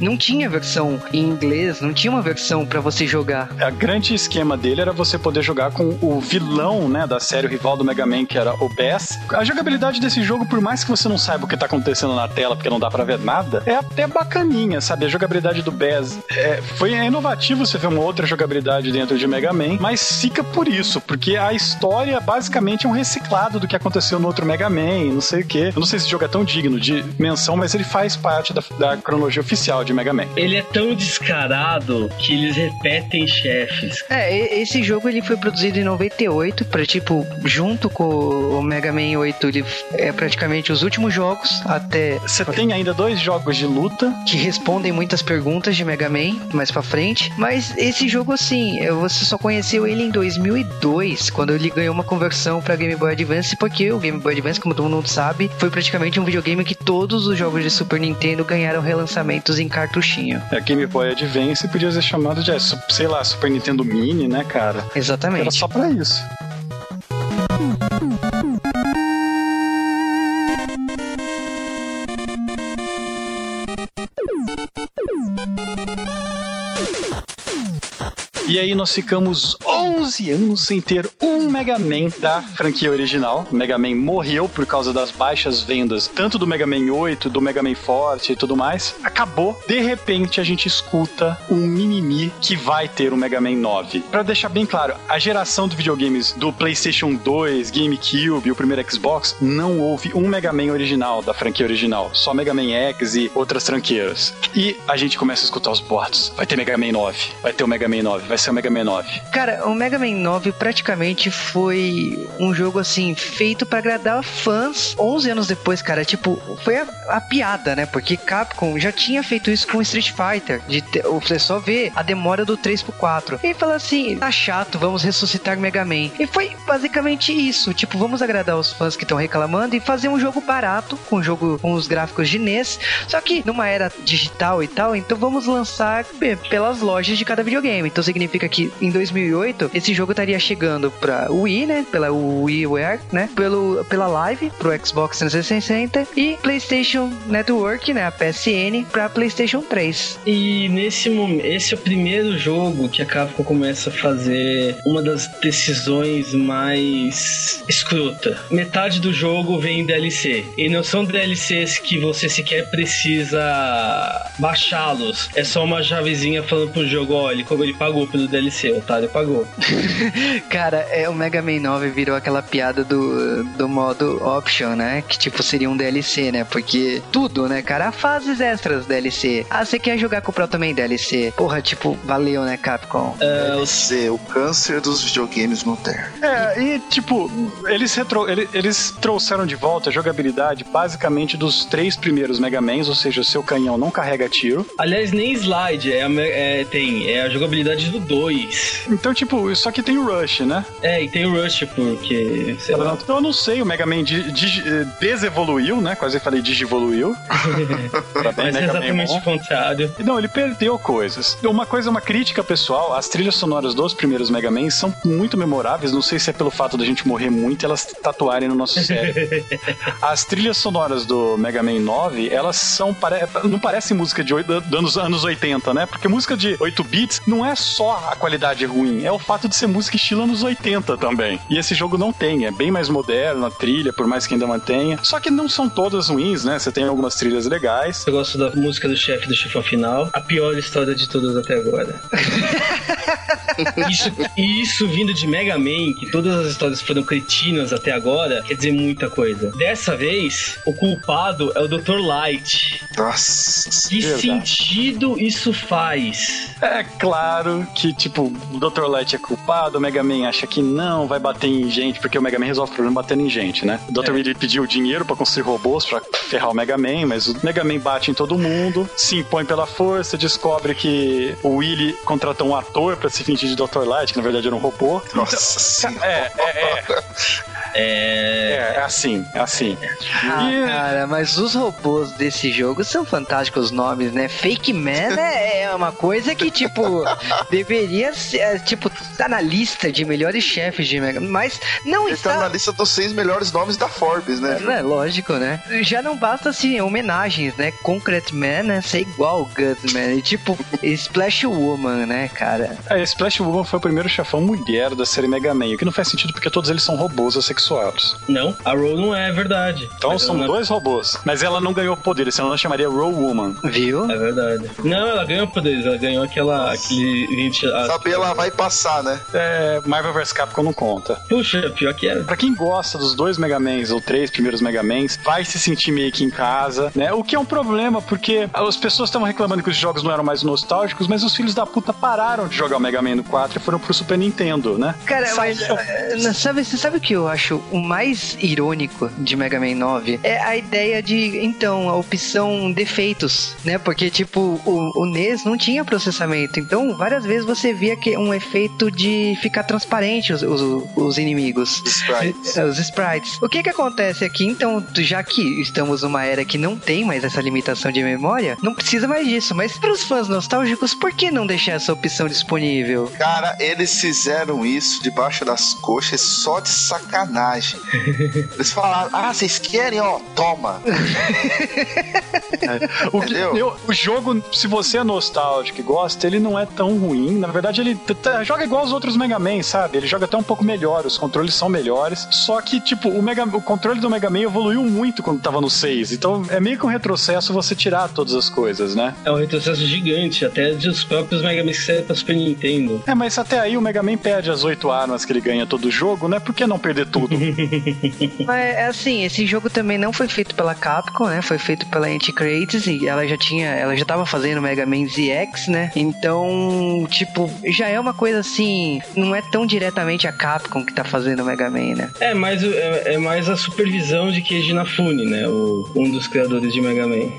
não tinha versão em inglês, não tinha uma versão para você jogar. A grande esquema dele era você poder jogar com o vilão, né, da série o rival do Mega Man, que era o Bass. A jogabilidade desse jogo, por mais que você não saiba o que tá acontecendo na tela, porque não dá para ver nada, é até bacaninha, sabe? A jogabilidade do Bass é, foi é inovativo você ver uma outra jogabilidade dentro de Mega Man, mas fica por isso, porque a história basicamente é um reciclado do que aconteceu no outro Mega Man, não sei o que. Eu não sei se esse jogo é tão digno de menção, mas ele faz parte da, da cronologia oficial de Mega Man. Ele é tão descarado que eles repetem chefes. É, esse jogo ele foi produzido em 98 para tipo junto com o Mega Man 8, ele é praticamente os últimos jogos até Você tem ainda dois jogos de luta que respondem muitas perguntas de Mega Man mais para frente, mas esse jogo assim, você só conheceu ele em 2002, quando ele ganhou uma conversão para Game Boy Advance, porque o Game Boy Advance, como todo mundo sabe, foi praticamente um videogame que todos os jogos de Super Nintendo ganharam relançamentos em cartuchinho. A Game Boy Advance podia ser chamado de, sei lá, Super Nintendo Mini, né, cara? Exatamente. Era só pra isso. E aí nós ficamos 11 anos sem ter um Mega Man da franquia original. O Mega Man morreu por causa das baixas vendas, tanto do Mega Man 8, do Mega Man Forte e tudo mais. Acabou. De repente a gente escuta um mimimi que vai ter o Mega Man 9. Para deixar bem claro, a geração de videogames do PlayStation 2, GameCube o primeiro Xbox não houve um Mega Man original da franquia original, só Mega Man X e outras franquias. E a gente começa a escutar os boatos. Vai ter Mega Man 9, vai ter o Mega Man 9, vai ser o Mega Man 9. Cara, o Mega Man 9 praticamente foi um jogo assim feito para agradar fãs 11 anos depois, cara. Tipo, foi a, a, piada, né? Porque Capcom já tinha feito isso com Street Fighter. De ter, você só vê a demora do 3 pro 4. E fala assim: tá chato, vamos ressuscitar Mega Man. E foi basicamente isso. Tipo, vamos agradar os fãs que estão reclamando e fazer um jogo barato, com um jogo com os gráficos de NES. Só que numa era digital e tal, então vamos lançar pelas lojas de cada videogame. Então significa significa que em 2008 esse jogo estaria chegando pra Wii, né? Pela WiiWare, né? Pelo, pela Live, pro Xbox 360 e PlayStation Network, né? A PSN, pra PlayStation 3. E nesse momento, esse é o primeiro jogo que a Capcom começa a fazer uma das decisões mais escrota. Metade do jogo vem em DLC. E não são DLCs que você sequer precisa baixá-los. É só uma chavezinha falando pro jogo, olha, como ele pagou pelo DLC, o otário pagou. Cara, é, o Mega Man 9 virou aquela piada do, do modo option, né? Que tipo seria um DLC, né? Porque tudo, né, cara? Fases extras DLC. Ah, você quer jogar com o Pro também DLC? Porra, tipo, valeu, né, Capcom? DLC, o câncer dos videogames no Terra. É, e tipo, eles, retro, ele- eles trouxeram de volta a jogabilidade basicamente dos três primeiros Mega Mans, ou seja, o seu canhão não carrega tiro. Aliás, nem slide é, a é, tem, é a jogabilidade do 2. Então, tipo, só que tem o Rush, né? É, e tem o Rush, porque, sei lá. Então eu não sei, o Mega Man di- desevoluiu, né? Quase falei digivoluiu. Mas é Man exatamente bom. o contrário. Não, ele perdeu coisas. Uma coisa, uma crítica pessoal, as trilhas sonoras dos primeiros Mega Man são muito memoráveis. Não sei se é pelo fato da gente morrer muito e elas tatuarem no nosso cérebro. As trilhas sonoras do Mega Man 9, elas são. pare- Não parece música de dos anos 80, né? Porque música de 8 bits não é só a qualidade ruim, é o fato de ser música estilo anos 80 também. E esse jogo não tem, é bem mais moderno a trilha, por mais que ainda mantenha. Só que não são todas ruins, né? Você tem algumas trilhas legais. Eu gosto da música do chefe do chefão final. A pior história de todas até agora. isso, e isso vindo de Mega Man, que todas as histórias foram cretinas até agora, quer dizer muita coisa. Dessa vez, o culpado é o Dr. Light. Nossa. Que Verdade. sentido isso faz? É claro que, tipo, o Dr. Light é culpado, o Mega Man acha que não, vai bater em gente, porque o Mega Man resolve o problema batendo em gente, né? O Dr. Willy pediu dinheiro pra construir robôs pra ferrar o Mega Man, mas o Mega Man bate em todo mundo, se impõe pela força, descobre que o Willy contratou um ator pra se fingir de Dr. Light, que na verdade era um robô. Nossa Então, senhora. é, é, é, É. é, é assim, é assim. Ah, E- cara, mas os robôs desse jogo são fantásticos os nomes, né? Fake Man é, é uma coisa que, tipo, deveria ser, é, tipo, tá na lista de melhores chefes de Mega mas não Ele tá está... na lista dos seis melhores nomes da Forbes, né? É, lógico, né? Já não basta, assim, homenagens, né? Concrete Man, né? Ser igual Gutman. E, tipo, Splash Woman, né, cara? A Splash Woman foi o primeiro chefão mulher da série Mega Man, o que não faz sentido porque todos eles são robôs assexuados. Não, a Roll não é verdade. Então Mas são ela- dois robôs. Mas ela não ganhou poderes, senão ela chamaria Row Woman. Viu? É verdade. Não, ela ganhou poderes, ela ganhou aquela. aquele. 20, a- Saber ela vai passar, né? É, Marvel vs Capcom não conta. Puxa, pior que era. Pra quem gosta dos dois Mega Mans ou três primeiros Mega Mans, vai se sentir meio que em casa, né? O que é um problema, porque as pessoas estavam reclamando que os jogos não eram mais nostálgicos, mas os filhos da puta pararam de jogar o Mega Man no 4 e foram pro Super Nintendo, né? Cara, Sabe- mas eh, sabe, você sabe o que eu acho o mais irônico de Mega Man 9? É a ideia de, então, a opção defeitos, né? Porque, tipo, o, o NES não tinha processamento, então várias vezes você via que um efeito de ficar transparente os, os, os inimigos. Sprites. É, Os sprites. O que que acontece aqui, então, já que estamos numa era que não tem mais essa limitação de memória, não precisa mais disso, mas para os fãs nostálgicos, por que não deixar essa opção disponível? Cara, eles fizeram isso debaixo das coxas só de sacanagem. Eles falaram, ah, vocês querem, ó, toma. O, que- eu- o jogo, se você é nostálgico e gosta, ele não é tão ruim. Na verdade, ele joga igual os outros Mega Man, sabe? Ele joga até um pouco melhor, os controles são melhores. Só que, tipo, o, Mega, o controle do Mega Man evoluiu muito quando tava no 6. Então é meio que um retrocesso você tirar todas as coisas, né? É um retrocesso gigante, até dos próprios Mega Man que saíram pra Super Nintendo. É, mas até aí o Mega Man perde as oito armas que ele ganha todo jogo, né? Por que não perder tudo? É assim, esse jogo também não foi feito pela Capcom, né? Foi feito pela Anticrates e ela já tinha, ela já tava fazendo Mega Man ZX, né? Então, tipo, já é uma coisa assim, não é tão diretamente a Capcom que tá fazendo o Mega Man, né? É mais, é, é mais a supervisão de Keiji Inafune, né? O, um dos criadores de Mega Man.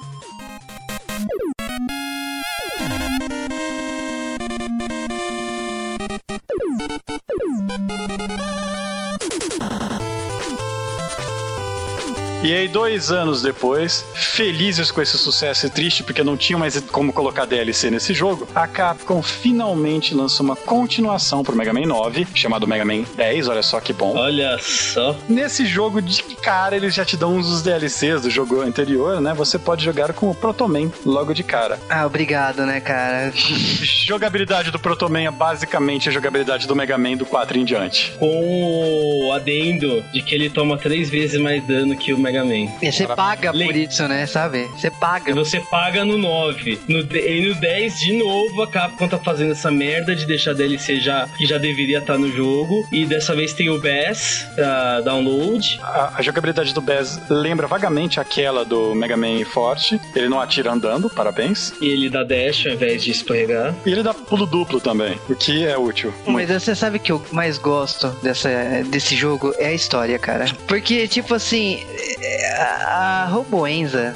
E aí, dois anos depois, felizes com esse sucesso e triste porque não tinha mais como colocar DLC nesse jogo, a Capcom finalmente lançou uma continuação pro Mega Man 9, chamado Mega Man 10, olha só que bom. Olha só. Nesse jogo de cara, eles já te dão uns dos DLCs do jogo anterior, né? Você pode jogar com o Protoman logo de cara. Ah, obrigado, né, cara? jogabilidade do Protoman é basicamente a jogabilidade do Mega Man do 4 em diante. Com o adendo de que ele toma três vezes mais dano que o Mega Man. E você paga por isso, né? Sabe? Você paga. E você paga no 9. No, e no 10, de novo, a Capcom tá fazendo essa merda de deixar DLC já, que já deveria estar tá no jogo. E dessa vez tem o Bass pra download. A, a jogabilidade do Bass lembra vagamente aquela do Mega Man Forte. Ele não atira andando, parabéns. E ele dá dash ao invés de escorregar. E ele dá pulo duplo também, o que é útil. Mas você sabe que eu mais gosto dessa, desse jogo é a história, cara. Porque, tipo assim, a, a Roboenza.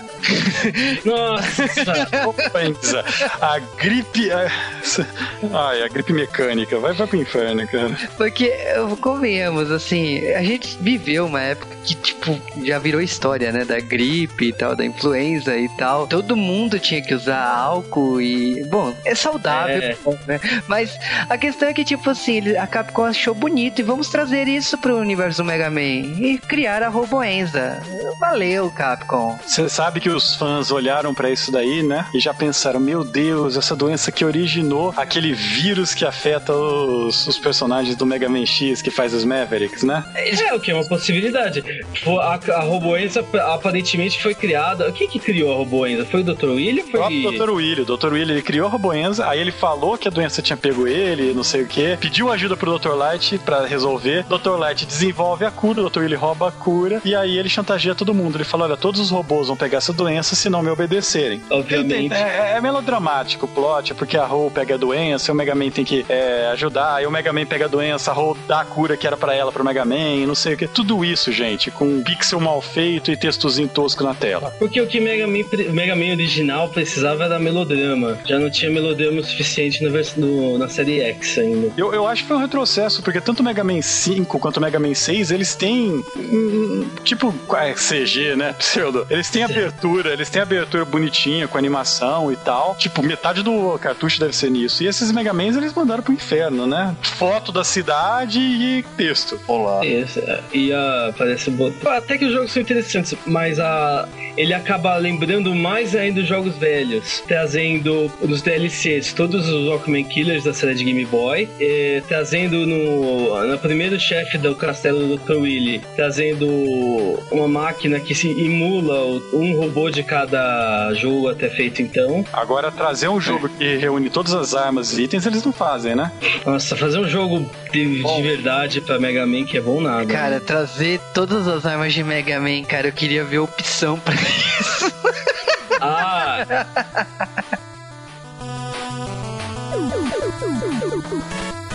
Nossa! Roboenza. A gripe. A... Ai, a gripe mecânica. Vai, vai pro inferno, cara. Porque, convenhamos, assim, a gente viveu uma época que, tipo, já virou história, né? Da gripe e tal, da influenza e tal. Todo mundo tinha que usar álcool e. Bom, é saudável, é. né? Mas a questão é que, tipo assim, a Capcom achou bonito e vamos trazer isso pro universo Mega Man e criar a Roboenza. Valeu, Capcom. Você sabe que os fãs olharam para isso daí, né? E já pensaram: meu Deus, essa doença que originou aquele vírus que afeta os, os personagens do Mega Man X que faz os Mavericks, né? É, o que é uma possibilidade. A, a Roboenza aparentemente foi criada. Quem que criou a Roboenza? Foi o Dr. William? Foi o Dr. William. O Dr. William ele criou a Roboenza, aí ele falou que a doença tinha pego ele, não sei o que, pediu ajuda pro Dr. Light para resolver. Dr. Light desenvolve a cura, o Dr. William rouba a cura, e aí ele chantageia todo mundo. Ele fala: olha, todos os robôs vão pegar essa doença se não me obedecerem. Obviamente. É, é, melodramático o plot, porque a Ro pega a doença, o Mega Man tem que é, ajudar, aí o Mega Man pega a doença, a Ro dá a cura que era para ela pro Mega Man, não sei o que. Tudo isso, gente, com um pixel mal feito e textozinho tosco na tela. Porque o que Mega Man, Mega Man original precisava era melodrama. Já não tinha melodrama o suficiente no, no, na série X ainda. Eu, eu acho que foi um retrocesso, porque tanto o Mega Man 5 quanto o Mega Man 6, eles têm. Tipo, é, CG, né? Pseudo. Eles têm abertura, eles têm abertura bonitinha, com animação e tal. Tipo, metade do cartucho deve ser nisso. E esses Mega Mans eles mandaram pro inferno, né? Foto da cidade e texto. Olá. Isso, é. e a. Parece. Até que os jogos são interessantes, mas a. Ele acaba lembrando mais ainda os jogos velhos, trazendo nos DLCs todos os Walkman Killers da série de Game Boy, trazendo no, no primeiro chefe do castelo do Dr. Willy, trazendo uma máquina que se emula um robô de cada jogo até feito então. Agora, trazer um jogo é. que reúne todas as armas e itens, eles não fazem, né? Nossa, fazer um jogo de, de verdade pra Mega Man que é bom nada. Cara, né? trazer todas as armas de Mega Man, cara, eu queria ver opção pra isso. Ah!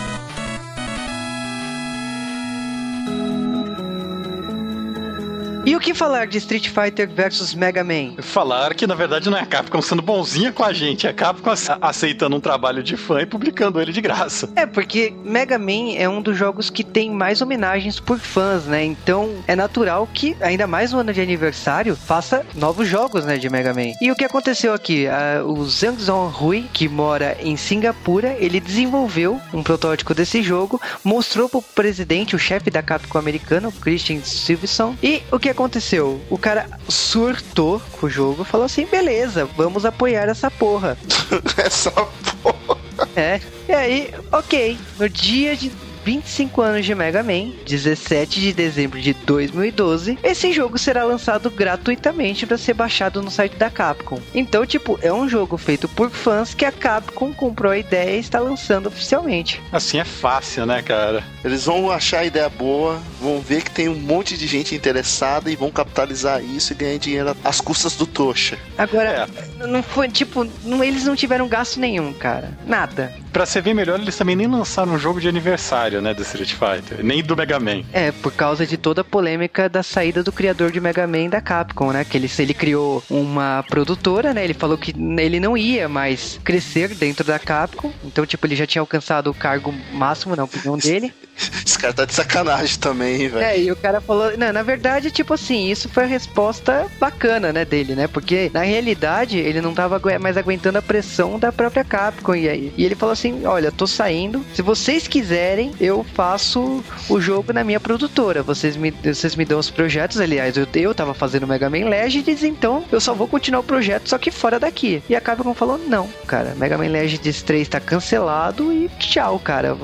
E o que falar de Street Fighter vs Mega Man? Falar que na verdade não é a Capcom sendo bonzinha com a gente, é a Capcom aceitando um trabalho de fã e publicando ele de graça. É, porque Mega Man é um dos jogos que tem mais homenagens por fãs, né? Então é natural que, ainda mais no ano de aniversário, faça novos jogos, né, de Mega Man. E o que aconteceu aqui? Uh, o Zhang Rui, que mora em Singapura, ele desenvolveu um protótipo desse jogo, mostrou pro presidente, o chefe da Capcom americana, o Christian Silverson, e o que aconteceu? O cara surtou com o jogo e falou assim: beleza, vamos apoiar essa porra. essa porra. É. E aí, ok. No dia de 25 anos de Mega Man, 17 de dezembro de 2012, esse jogo será lançado gratuitamente para ser baixado no site da Capcom. Então, tipo, é um jogo feito por fãs que a Capcom comprou a ideia e está lançando oficialmente. Assim é fácil, né, cara? Eles vão achar a ideia boa, vão ver que tem um monte de gente interessada e vão capitalizar isso e ganhar dinheiro às custas do trouxa. Agora, é. não foi, tipo, não, eles não tiveram gasto nenhum, cara. Nada. pra ser bem melhor, eles também nem lançaram um jogo de aniversário, né, do Street Fighter, nem do Mega Man. É, por causa de toda a polêmica da saída do criador de Mega Man da Capcom, né? Que ele, ele criou uma produtora, né? Ele falou que ele não ia mais crescer dentro da Capcom. Então, tipo, ele já tinha alcançado o cargo máximo, na opinião dele. Esse cara tá de sacanagem também, velho. É, e o cara falou. Não, na verdade, tipo assim, isso foi a resposta bacana, né, dele, né? Porque na realidade ele não tava mais aguentando a pressão da própria Capcom. E, aí, e ele falou assim: olha, tô saindo. Se vocês quiserem, eu faço o jogo na minha produtora. Vocês me, vocês me dão os projetos. Aliás, eu, eu tava fazendo Mega Man Legends, então eu só vou continuar o projeto, só que fora daqui. E a Capcom falou: não, cara, Mega Man Legends 3 tá cancelado e tchau, cara.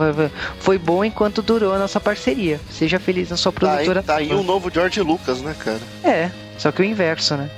Foi bom enquanto durou a nossa parceria. Seja feliz na sua produtora. Tá aí, tá aí um novo George Lucas, né, cara? É, só que o inverso, né?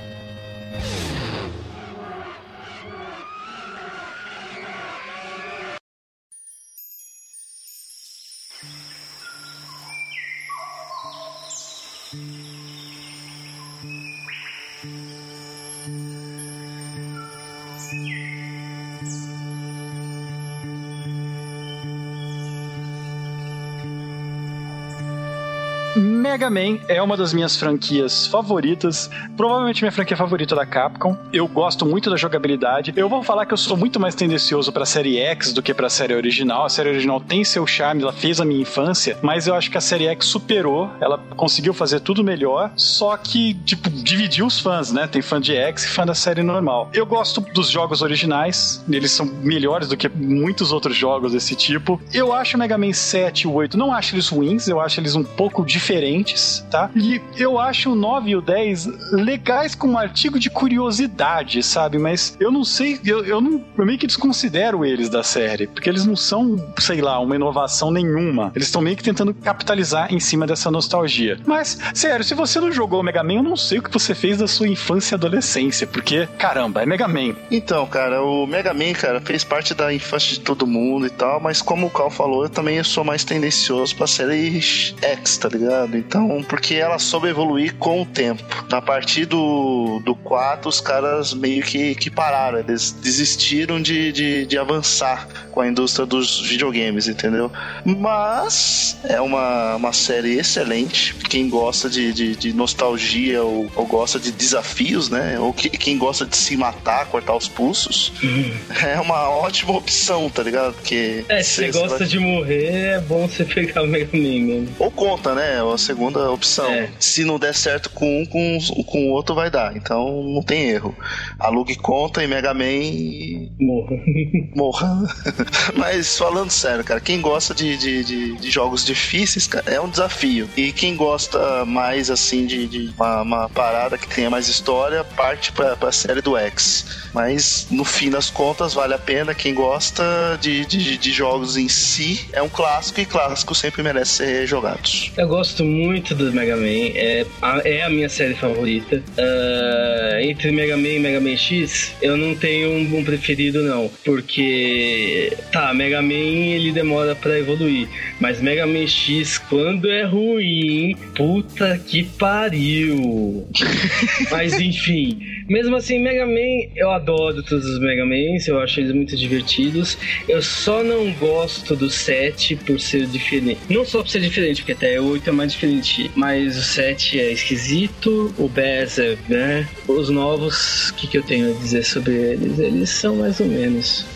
Mega Man é uma das minhas franquias favoritas, provavelmente minha franquia favorita da Capcom. Eu gosto muito da jogabilidade. Eu vou falar que eu sou muito mais tendencioso para a série X do que para a série original. A série original tem seu charme, ela fez a minha infância, mas eu acho que a série X superou, ela conseguiu fazer tudo melhor, só que tipo dividiu os fãs, né? Tem fã de X e fã da série normal. Eu gosto dos jogos originais, eles são melhores do que muitos outros jogos desse tipo. Eu acho Mega Man 7 e o 8, não acho eles ruins, eu acho eles um pouco diferentes diferentes, tá? E eu acho o 9 e o 10 legais como artigo de curiosidade, sabe? Mas eu não sei, eu, eu, não, eu meio que desconsidero eles da série, porque eles não são, sei lá, uma inovação nenhuma. Eles estão meio que tentando capitalizar em cima dessa nostalgia. Mas, sério, se você não jogou o Mega Man, eu não sei o que você fez da sua infância e adolescência, porque, caramba, é Mega Man. Então, cara, o Mega Man, cara, fez parte da infância de todo mundo e tal, mas como o Cal falou, eu também sou mais tendencioso pra série X, tá ligado? Então, porque ela soube evoluir com o tempo. A partir do, do 4, os caras meio que, que pararam, eles desistiram de, de, de avançar com a indústria dos videogames, entendeu? Mas é uma, uma série excelente. Quem gosta de, de, de nostalgia ou, ou, gosta de desafios, né? Ou que, quem gosta de se matar, cortar os pulsos, uhum. é uma ótima opção, tá ligado? Porque. É, se você gosta vai... de morrer, é bom você pegar o Mega Man mesmo. Ou conta, né? A segunda opção. É. Se não der certo com um, com, com o outro vai dar. Então não tem erro. Alugue conta em Mega Man e. Morra. Morra. Mas falando sério, cara, quem gosta de, de, de, de, jogos difíceis, cara, é um desafio. E quem gosta mais, assim, de, de uma, uma, parada que tenha mais história, parte pra, pra série do X. Mas no fim das contas, vale a pena. Quem gosta de, de, de jogos em si, é um clássico e clássico sempre merece ser jogados. Eu gosto muito do Mega Man, é a, é a minha série favorita. Uh, entre Mega Man e Mega Man X, eu não tenho um, um preferido, não. Porque tá, Mega Man ele demora para evoluir, mas Mega Man X quando é ruim, puta que pariu. mas enfim, mesmo assim, Mega Man, eu adoro todos os Mega Mans, eu acho eles muito divertidos. Eu só não gosto do 7 por ser diferente. Não só por ser diferente, porque até o 8 é mais diferente, mas o 7 é esquisito, o Bass é, né? Os novos, o que, que eu tenho a dizer sobre eles? Eles são mais ou menos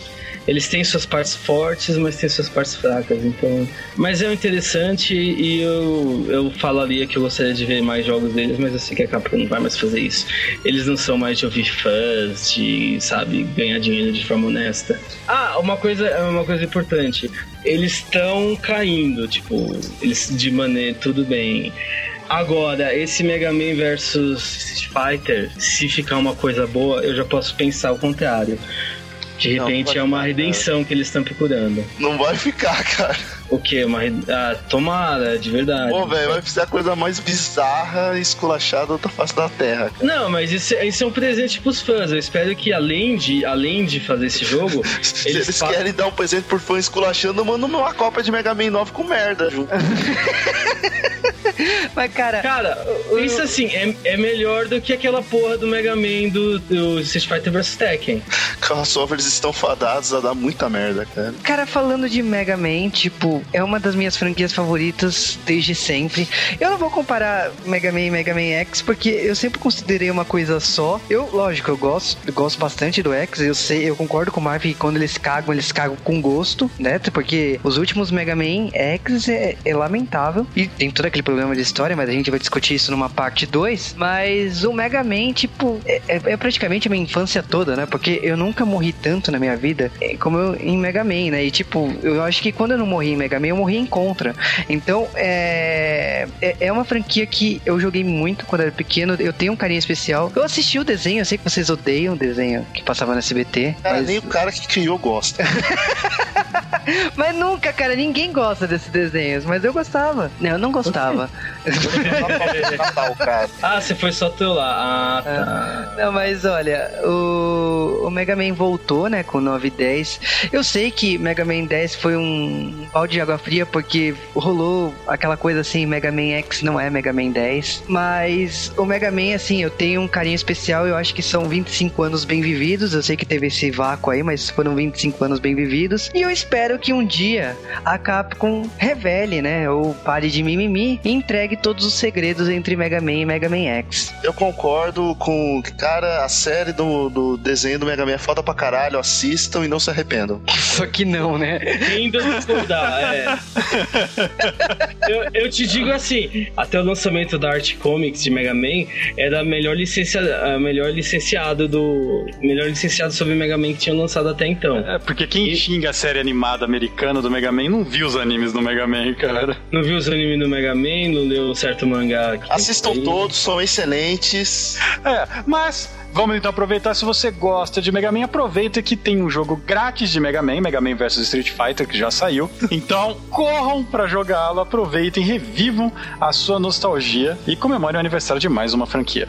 eles têm suas partes fortes, mas têm suas partes fracas. Então, mas é interessante e eu, eu falaria que eu gostaria de ver mais jogos deles, mas eu sei que a Capcom não vai mais fazer isso. Eles não são mais de ouvir fãs, de, sabe, ganhar dinheiro de forma honesta. Ah, uma coisa, uma coisa importante. Eles estão caindo, tipo, eles de maneira tudo bem. Agora, esse Mega Man versus Street Fighter, se ficar uma coisa boa, eu já posso pensar o contrário. De repente não, é uma redenção que eles estão procurando. Não vai ficar, cara. O quê? Uma ah, tomara, de verdade. Pô, velho, vai ser a coisa mais bizarra e esculachada da face da Terra. Cara. Não, mas isso, isso é um presente pros fãs. Eu espero que além de, além de fazer esse jogo. Se eles, eles querem dar um presente por fã esculachando, manda uma cópia de Mega Man 9 com merda junto. Mas, cara. Cara, isso assim, é, é melhor do que aquela porra do Mega Man do, do Street Fighter vs Tekken. Crossovers estão fadados a dar muita merda, cara. Cara, falando de Mega Man, tipo, é uma das minhas franquias favoritas desde sempre. Eu não vou comparar Mega Man e Mega Man X, porque eu sempre considerei uma coisa só. Eu, lógico, eu gosto, eu gosto bastante do X, eu sei, eu concordo com o Marv que quando eles cagam, eles cagam com gosto, né? Porque os últimos Mega Man X é, é lamentável. E tem todo aquele problema de história, mas a gente vai discutir isso numa parte 2. Mas o Mega Man, tipo, é, é, é praticamente a minha infância toda, né? Porque eu nunca morri tanto na minha vida é, como eu em Mega Man, né? E tipo, eu acho que quando eu não morri em Mega Man, eu morri em Contra. Então, é, é, é uma franquia que eu joguei muito quando era pequeno. Eu tenho um carinho especial. Eu assisti o desenho, eu sei que vocês odeiam o desenho que passava no SBT. Cara, mas... nem o cara que criou gosta. mas nunca, cara, ninguém gosta desses desenhos. Mas eu gostava. Não, eu não gostava. ah, você foi só teu lá. Ah, tá. Não, mas olha, o, o Mega Man voltou, né, com 9 e 10. Eu sei que Mega Man 10 foi um balde de água fria porque rolou aquela coisa assim, Mega Man X não é Mega Man 10. Mas o Mega Man, assim, eu tenho um carinho especial. Eu acho que são 25 anos bem vividos. Eu sei que teve esse vácuo aí, mas foram 25 anos bem vividos. E eu espero que um dia a Capcom revele, né, ou pare de mimimi entregue todos os segredos entre Mega Man e Mega Man X. Eu concordo com, cara, a série do, do desenho do Mega Man é foda pra caralho. Assistam e não se arrependam. Só que não, né? Ainda discordar, é. eu, eu te digo assim, até o lançamento da Art Comics de Mega Man era a melhor, licencia, a melhor licenciado do. Melhor licenciado sobre Mega Man que tinha lançado até então. É, porque quem e... xinga a série animada americana do Mega Man não viu os animes do Mega Man, cara. Não viu os animes do Mega Man, não leu certo mangá. Assistam todos, são excelentes. É, mas Vamos então aproveitar, se você gosta de Mega Man, aproveita que tem um jogo grátis de Mega Man, Mega Man vs Street Fighter, que já saiu. Então, corram para jogá-lo, aproveitem, revivam a sua nostalgia e comemorem o aniversário de mais uma franquia.